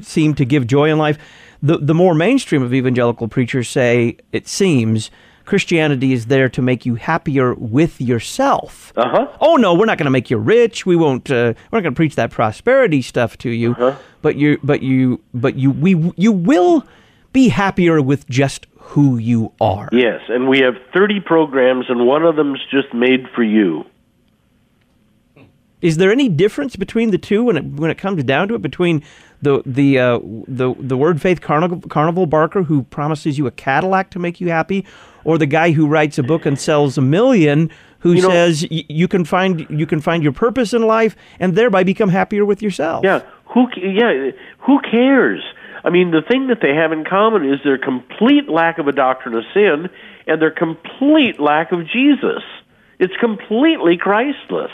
seem to give joy in life." The the more mainstream of evangelical preachers say, it seems. Christianity is there to make you happier with yourself. Uh huh. Oh no, we're not going to make you rich. We won't. Uh, we're not going to preach that prosperity stuff to you. Uh-huh. But you, but you, but you, we, you will be happier with just who you are. Yes, and we have 30 programs, and one of them's just made for you. Is there any difference between the two when it when it comes down to it between the the uh, the the word faith carnival, carnival barker who promises you a Cadillac to make you happy, or the guy who writes a book and sells a million who You know- says y- you can find you can find your purpose in life and thereby become happier with yourself? Yeah, who? Yeah, who cares? I mean, the thing that they have in common is their complete lack of a doctrine of sin and their complete lack of Jesus. It's completely Christless.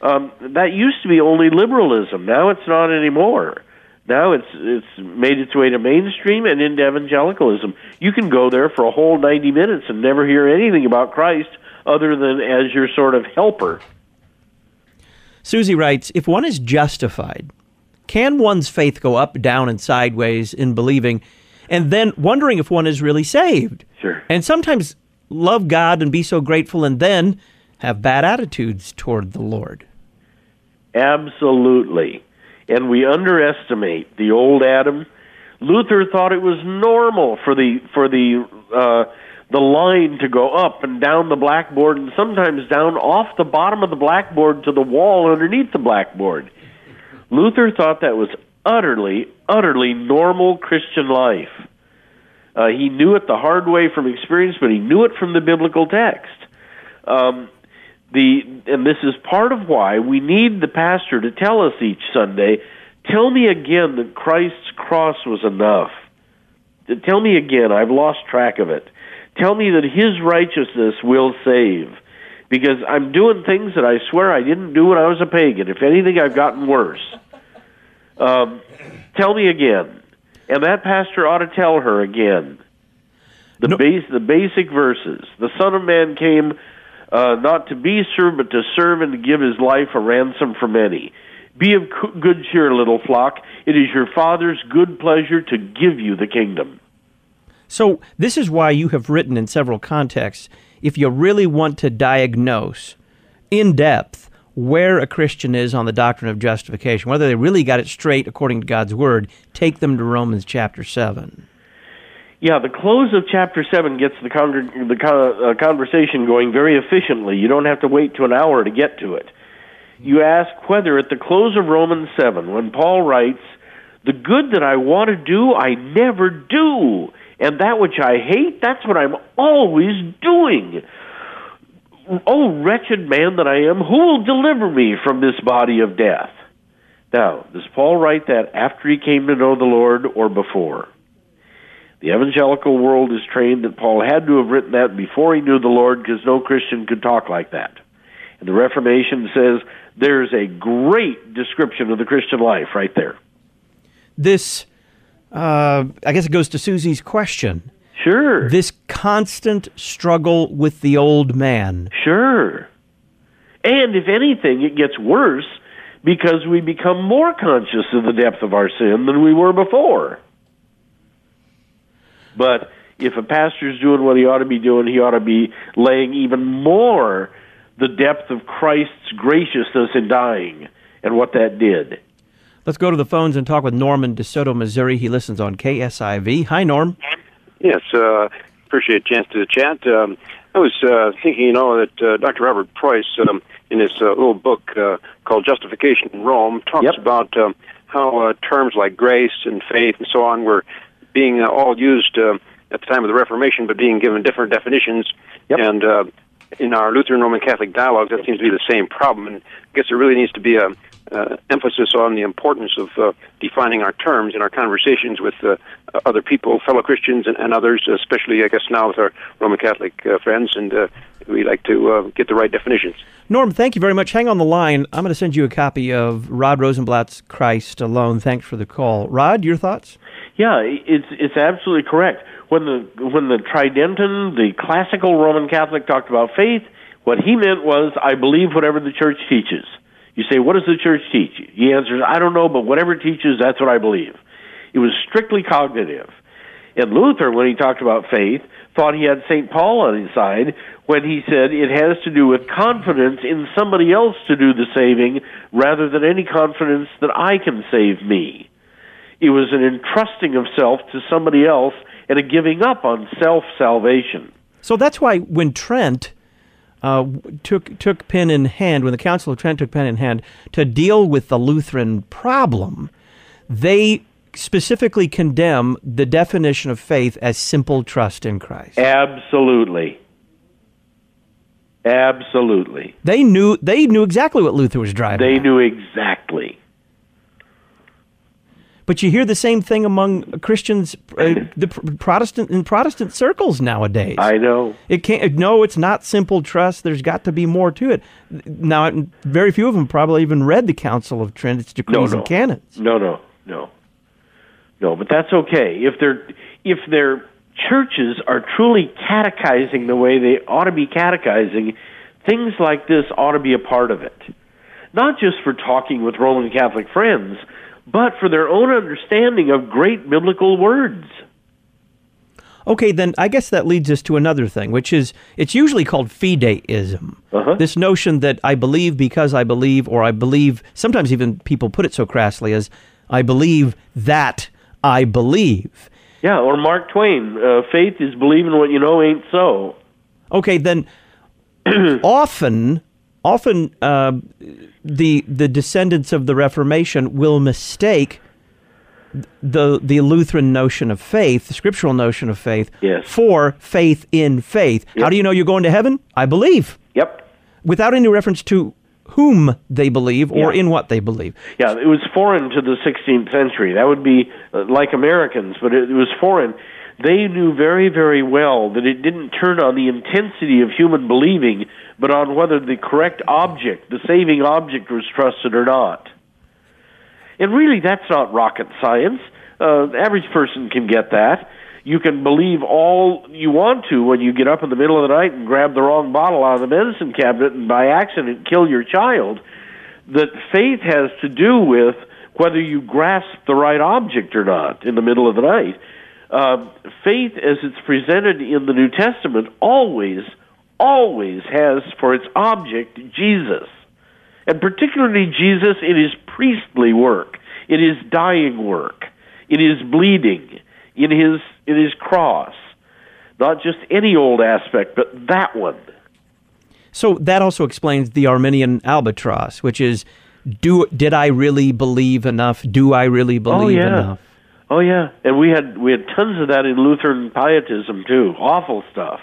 Um, that used to be only liberalism. Now it's not anymore. Now it's it's made its way to mainstream and into evangelicalism. You can go there for a whole ninety minutes and never hear anything about Christ other than as your sort of helper. Susie writes, if one is justified, can one's faith go up, down, and sideways in believing, and then wondering if one is really saved? Sure. And sometimes love God and be so grateful, and then have bad attitudes toward the Lord. Absolutely. And we underestimate the old Adam. Luther thought it was normal for the for the uh, the line to go up and down the blackboard, and sometimes down off the bottom of the blackboard to the wall underneath the blackboard. Luther thought that was utterly, utterly normal Christian life. Uh, he knew it the hard way from experience, but he knew it from the biblical text. Um, the and this is part of why we need the pastor to tell us each Sunday, tell me again that Christ's cross was enough. Tell me again, I've lost track of it. Tell me that his righteousness will save. Because I'm doing things that I swear I didn't do when I was a pagan. If anything, I've gotten worse. Um, tell me again. And that pastor ought to tell her again. The No- base, the basic verses. The Son of Man came uh, not to be served, but to serve and to give his life a ransom for many. Be of good cheer, little flock. It is your Father's good pleasure to give you the kingdom. So, this is why you have written in several contexts if you really want to diagnose in depth where a Christian is on the doctrine of justification, whether they really got it straight according to God's word, take them to Romans chapter 7. Yeah, the close of chapter seven gets the con- the uh, conversation going very efficiently. You don't have to wait to an hour to get to it. You ask whether at the close of Romans seven, when Paul writes, "The good that I want to do, I never do, and that which I hate, that's what I'm always doing." Oh, wretched man that I am, who will deliver me from this body of death? Now, does Paul write that after he came to know the Lord or before? The evangelical world is trained that Paul had to have written that before he knew the Lord because no Christian could talk like that. And the Reformation says there's a great description of the Christian life right there. This, uh, I guess it goes to Susie's question. Sure. This constant struggle with the old man. Sure. And if anything, it gets worse because we become more conscious of the depth of our sin than we were before. But if a pastor's doing what he ought to be doing, he ought to be laying even more the depth of Christ's graciousness in dying and what that did. Let's go to the phones and talk with Norman DeSoto, Missouri. He listens on KSIV. Hi, Norm. Yes, uh, appreciate a chance to chat. Um, I was uh, thinking, you know, that uh, Dr. Robert Preus, um, in his uh, little book uh, called Justification in Rome, talks Yep. about um, how uh, terms like grace and faith and so on were being uh, all used uh, at the time of the Reformation, but being given different definitions. Yep. And uh, in our Lutheran Roman Catholic dialogue, that seems to be the same problem. And I guess there really needs to be a uh, emphasis on the importance of uh, defining our terms in our conversations with uh, other people, fellow Christians, and, and others, especially, I guess, now with our Roman Catholic uh, friends, and uh, we like to uh, get the right definitions. Norm, thank you very much. Hang on the line. I'm going to send you a copy of Rod Rosenbladt's Christ Alone. Thanks for the call. Rod, your thoughts? Yeah, it's it's absolutely correct. When the when the Tridentine, the classical Roman Catholic talked about faith, what he meant was I believe whatever the church teaches. You say, what does the church teach? He answers, I don't know, but whatever it teaches, that's what I believe. It was strictly cognitive. And Luther, when he talked about faith, thought he had St. Paul on his side when he said it has to do with confidence in somebody else to do the saving rather than any confidence that I can save me. It was an entrusting of self to somebody else and a giving up on self salvation. So that's why when Trent uh, took took pen in hand, when the Council of Trent took pen in hand to deal with the Lutheran problem, they specifically condemn the definition of faith as simple trust in Christ. Absolutely. Absolutely. They knew they knew exactly what Luther was driving. They at. knew exactly. But you hear the same thing among Christians, uh, the Protestant in Protestant circles nowadays. I know. It can't. No, it's not simple trust. There's got to be more to it. Now, very few of them probably even read the Council of Trent, its decrees no. and canons. No, no, no. No, but that's okay. If their if their churches are truly catechizing the way they ought to be catechizing, things like this ought to be a part of it. Not just for talking with Roman Catholic friends, but for their own understanding of great biblical words. Okay, then I guess that leads us to another thing, which is it's usually called fideism. Uh-huh. This notion that I believe because I believe, or I believe. Sometimes even people put it so crassly as I believe that I believe. Yeah, or Mark Twain, uh, faith is believing what you know ain't so. Okay, then often, often uh, the the descendants of the Reformation will mistake the the Lutheran notion of faith, the scriptural notion of faith, Yes. for faith in faith. How do you know you're going to heaven? I believe, Yep. without any reference to whom they believe or Yeah. in what they believe. Yeah, it was foreign to the 16th century. That would be uh, like Americans, but it was foreign. They knew very, very well that it didn't turn on the intensity of human believing, but on whether the correct object, the saving object, was trusted or not. And really, that's not rocket science. Uh, the average person can get that. You can believe all you want to when you get up in the middle of the night and grab the wrong bottle out of the medicine cabinet and by accident kill your child. That faith has to do with whether you grasp the right object or not in the middle of the night. Uh, faith, as it's presented in the New Testament, always, always has for its object Jesus and particularly Jesus in his priestly work, in his dying work, in his bleeding, in his in his cross. Not just any old aspect, but that one. So that also explains the Arminian albatross, which is do did I really believe enough? Do I really oh, believe oh, yeah. enough? Oh yeah, and we had we had tons of that in Lutheran pietism too. Awful stuff.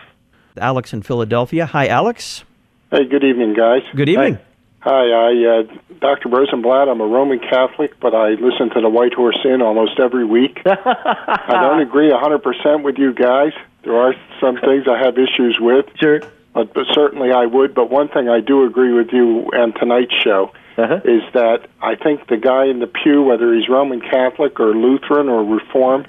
Alex in Philadelphia. Hi, Alex. Hey, good evening, guys. Good evening. Hi, I, uh, Dr. Rosenbladt. I'm a Roman Catholic, but I listen to the White Horse Inn almost every week. I don't agree 100% with you guys. There are some things I have issues with. Sure. But, but certainly I would. But one thing I do agree with you and tonight's show Uh-huh. is that I think the guy in the pew, whether he's Roman Catholic or Lutheran or Reformed,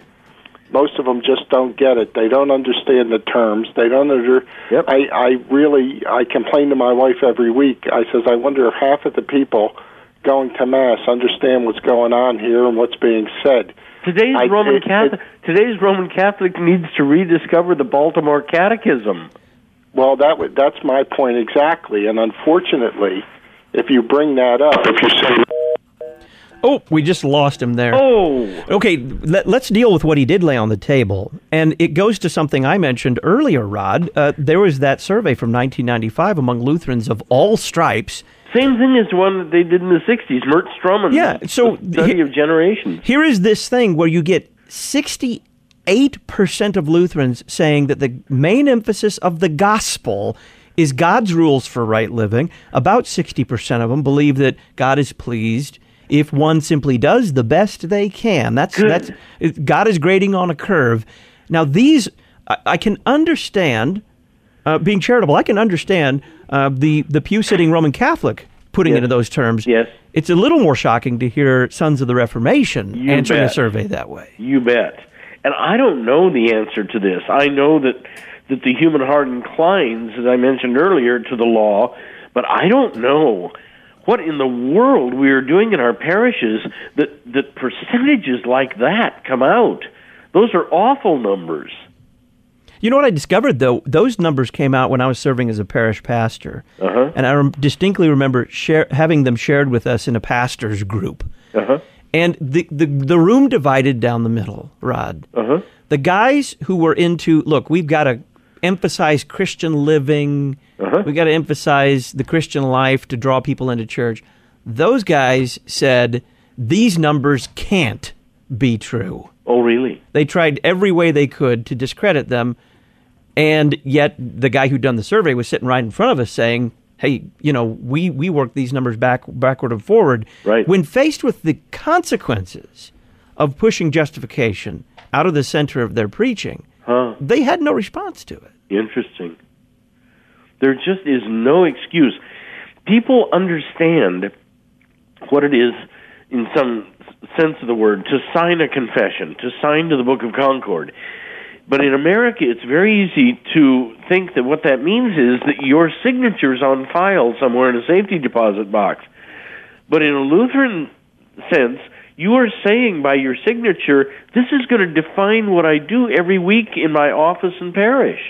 most of them just don't get it. They don't understand the terms. They don't under. Yep. I I really I complain to my wife every week. I says I wonder if half of the people going to mass understand what's going on here and what's being said. Today's I- Roman it- Catholic today's Roman Catholic needs to rediscover the Baltimore Catechism. Well, that would that's my point exactly. And unfortunately, if you bring that up, if you say Oh, we just lost him there. Oh, Okay, let, us deal with what he did lay on the table. And it goes to something I mentioned earlier, Rod. Uh, there was that survey from 1995 among Lutherans of all stripes. same thing as the one that they did in the '60s. Mert Strommen. Yeah, so the study he- of generations. Here is this thing where you get 68% of Lutherans saying that the main emphasis of the gospel is God's rules for right living. About 60% of them believe that God is pleased if one simply does the best they can. That's that's it- God is grading on a curve. Now these I, I can understand uh, being charitable. I can understand uh, the the pew sitting Roman Catholic putting it in those terms. Yes. It's a little more shocking to hear Sons of the Reformation You answering a survey that way. You bet. And I don't know the answer to this. I know that that the human heart inclines, as I mentioned earlier, to the law, but I don't know what in the world we are doing in our parishes that that percentages like that come out. Those are awful numbers. You know what I discovered though? Those numbers came out when I was serving as a parish pastor, Uh-huh. and I rem- distinctly remember share- having them shared with us in a pastors group. Uh-huh. And the, the the room divided down the middle, Rod. Uh-huh. The guys who were into look, we've got to emphasize Christian living. Uh-huh. We got to emphasize the Christian life to draw people into church. Those guys said these numbers can't be true. Oh, really? They tried every way they could to discredit them, and yet the guy who'd done the survey was sitting right in front of us saying, "Hey, you know, we we work these numbers back backward and forward." Right. When faced with the consequences of pushing justification out of the center of their preaching, Huh. they had no response to it. Interesting. There just is no excuse. People understand what it is, in some sense of the word, to sign a confession, to sign to the Book of Concord. But in America, it's very easy to think that what that means is that your signature's on file somewhere in a safety deposit box. But in a Lutheran sense, you are saying by your signature, this is going to define what I do every week in my office and parish.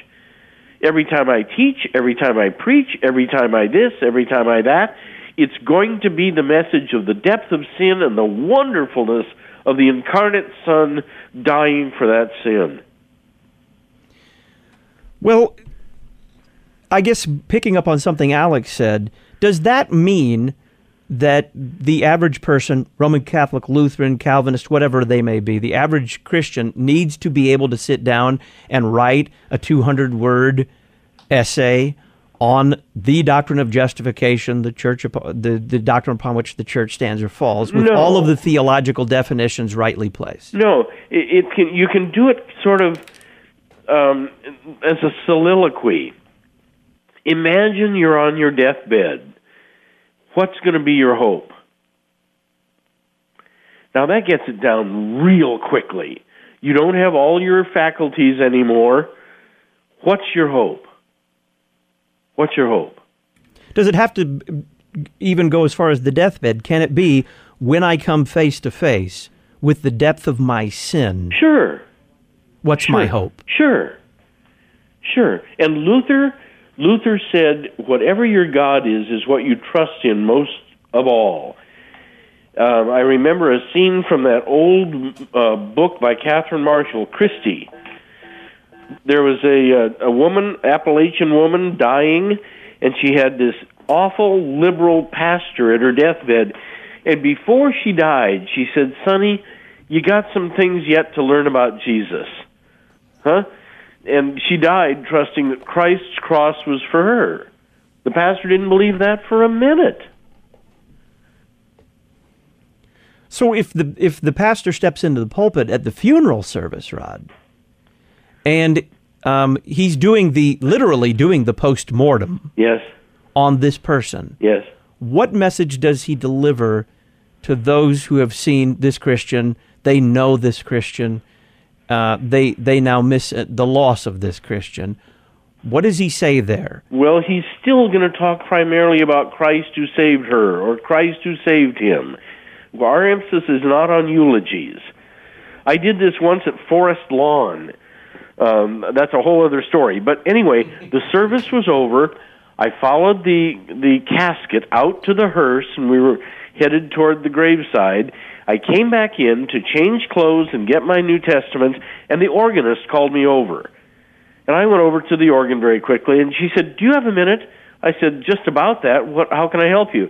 Every time I teach, every time I preach, every time I this, every time I that, it's going to be the message of the depth of sin and the wonderfulness of the incarnate Son dying for that sin. Well, I guess picking up on something Alex said, does that mean that the average person, Roman Catholic, Lutheran, Calvinist, whatever they may be, the average Christian needs to be able to sit down and write a 200 word essay on the doctrine of justification, the church, the, the doctrine upon which the church stands or falls, with No. all of the theological definitions rightly placed? No, it, it can. You can do it sort of um, as a soliloquy. Imagine you're on your deathbed. What's going to be your hope? Now that gets it down real quickly. You don't have all your faculties anymore. What's your hope? What's your hope? Does it have to even go as far as the deathbed? Can it be when I come face to face with the depth of my sin? Sure. What's my hope? Sure. Sure. And Luther Luther said whatever your God is is what you trust in most of all. Um, I remember a scene from that old uh, book by Catherine Marshall, Christy. There was a, uh, a woman, Appalachian woman, dying, and she had this awful liberal pastor at her deathbed. And before she died, she said, Sonny, you got some things yet to learn about Jesus. Huh? and she died trusting that Christ's cross was for her. The pastor didn't believe that for a minute. So if the if the pastor steps into the pulpit at the funeral service, Rod, and um, he's doing the literally doing the post mortem. Yes. On this person. Yes. What message does he deliver to those who have seen this Christian? They know this Christian. Uh, they they now miss uh, the loss of this Christian. What does he say there? Well, he's still going to talk primarily about Christ who saved her or Christ who saved him. Our emphasis is not on eulogies. I did this once at Forest Lawn. Um, that's a whole other story. But anyway, the service was over. I followed the the casket out to the hearse, and we were headed toward the graveside. I came back in to change clothes and get my New Testament, and the organist called me over. And I went over to the organ very quickly, and she said, "Do you have a minute?" I said, "Just about that. What? How can I help you?"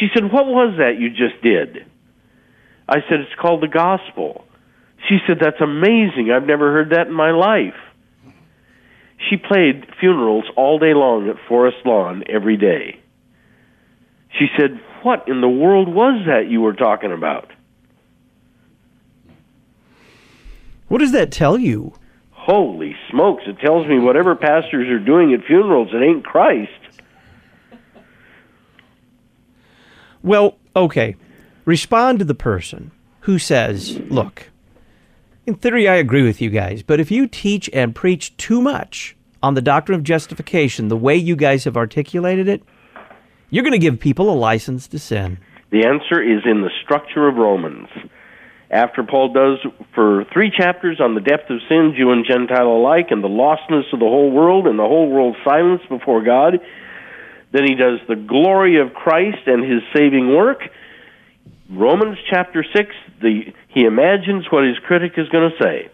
She said, "What was that you just did?" I said, "It's called the gospel." She said, "That's amazing. I've never heard that in my life." She played funerals all day long at Forest Lawn every day. She said, "What in the world was that you were talking about?" What does that tell you? Holy smokes, it tells me whatever pastors are doing at funerals, it ain't Christ. Well, okay. Respond to the person who says, look, in theory, I agree with you guys, but if you teach and preach too much on the doctrine of justification the way you guys have articulated it, you're going to give people a license to sin. The answer is in the structure of Romans. After Paul does for three chapters on the depth of sin, Jew and Gentile alike, and the lostness of the whole world, and the whole world's silence before God, then he does the glory of Christ and his saving work. Romans chapter 6, the, he imagines what his critic is going to say.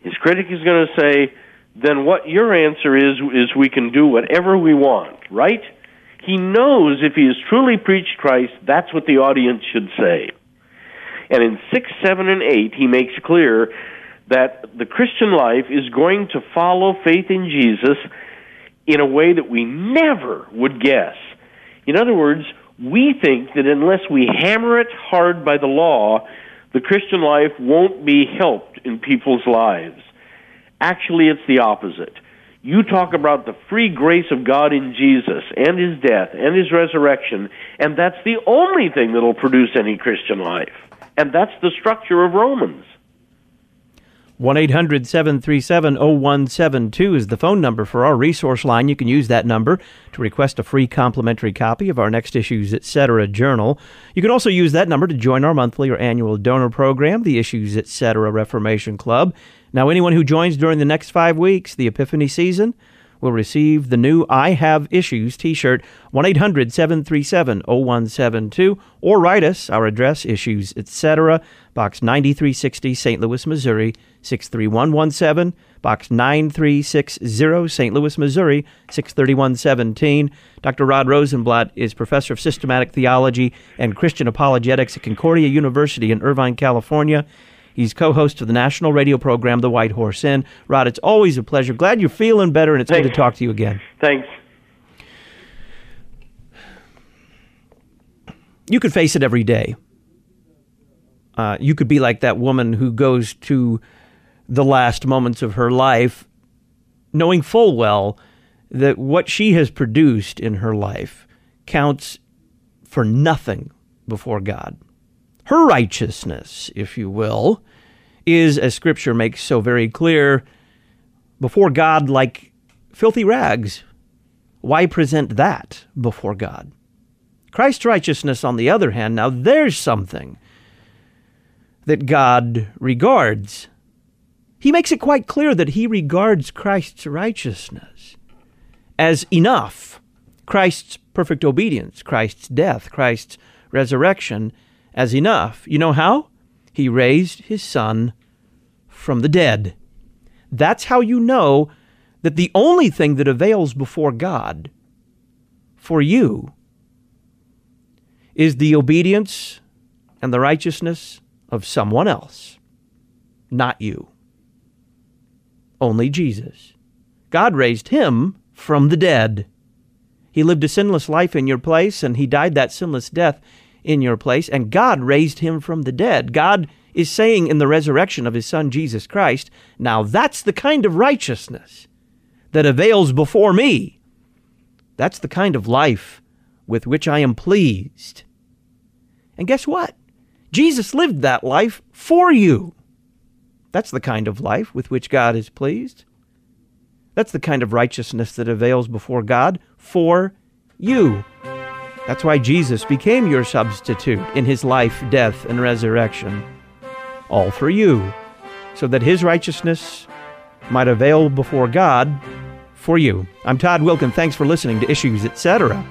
His critic is going to say, then what your answer is, is we can do whatever we want, right? He knows if he has truly preached Christ, that's what the audience should say. And in 6, 7, and 8, he makes clear that the Christian life is going to follow faith in Jesus in a way that we never would guess. In other words, we think that unless we hammer it hard by the law, the Christian life won't be helped in people's lives. Actually, it's the opposite. You talk about the free grace of God in Jesus and his death and his resurrection, and that's the only thing that'll produce any Christian life. And that's the structure of Romans. 1 800 737 0172 is the phone number for our resource line. You can use that number to request a free complimentary copy of our Next Issues Etc. journal. You can also use that number to join our monthly or annual donor program, the Issues Etc. Reformation Club. Now, anyone who joins during the next five weeks, the Epiphany season, will receive the new I Have Issues t shirt, 1 800 737 0172, or write us. Our address, Issues Etc., Box 9360, St. Louis, Missouri 63117, Box 9360, St. Louis, Missouri 63117. Dr. Rod Rosenbladt is Professor of Systematic Theology and Christian Apologetics at Concordia University in Irvine, California. He's co host of the national radio program, The White Horse Inn. Rod, it's always a pleasure. Glad you're feeling better, and it's Thanks. good to talk to you again. Thanks. You could face it every day. Uh, you could be like that woman who goes to the last moments of her life knowing full well that what she has produced in her life counts for nothing before God. Her righteousness, if you will, is, as Scripture makes so very clear, before God like filthy rags. Why present that before God? Christ's righteousness, on the other hand, now there's something that God regards. He makes it quite clear that he regards Christ's righteousness as enough. Christ's perfect obedience, Christ's death, Christ's resurrection as enough. You know how? He raised his son from the dead. That's how you know that the only thing that avails before God for you is the obedience and the righteousness of someone else, not you. Only Jesus. God raised him from the dead. He lived a sinless life in your place, and he died that sinless death in your place, and God raised him from the dead. God is saying in the resurrection of his Son Jesus Christ, now that's the kind of righteousness that avails before me. That's the kind of life with which I am pleased. And guess what? Jesus lived that life for you. That's the kind of life with which God is pleased. That's the kind of righteousness that avails before God for you. That's why Jesus became your substitute in his life, death, and resurrection. All for you, so that his righteousness might avail before God for you. I'm Todd Wilken. Thanks for listening to Issues Etc.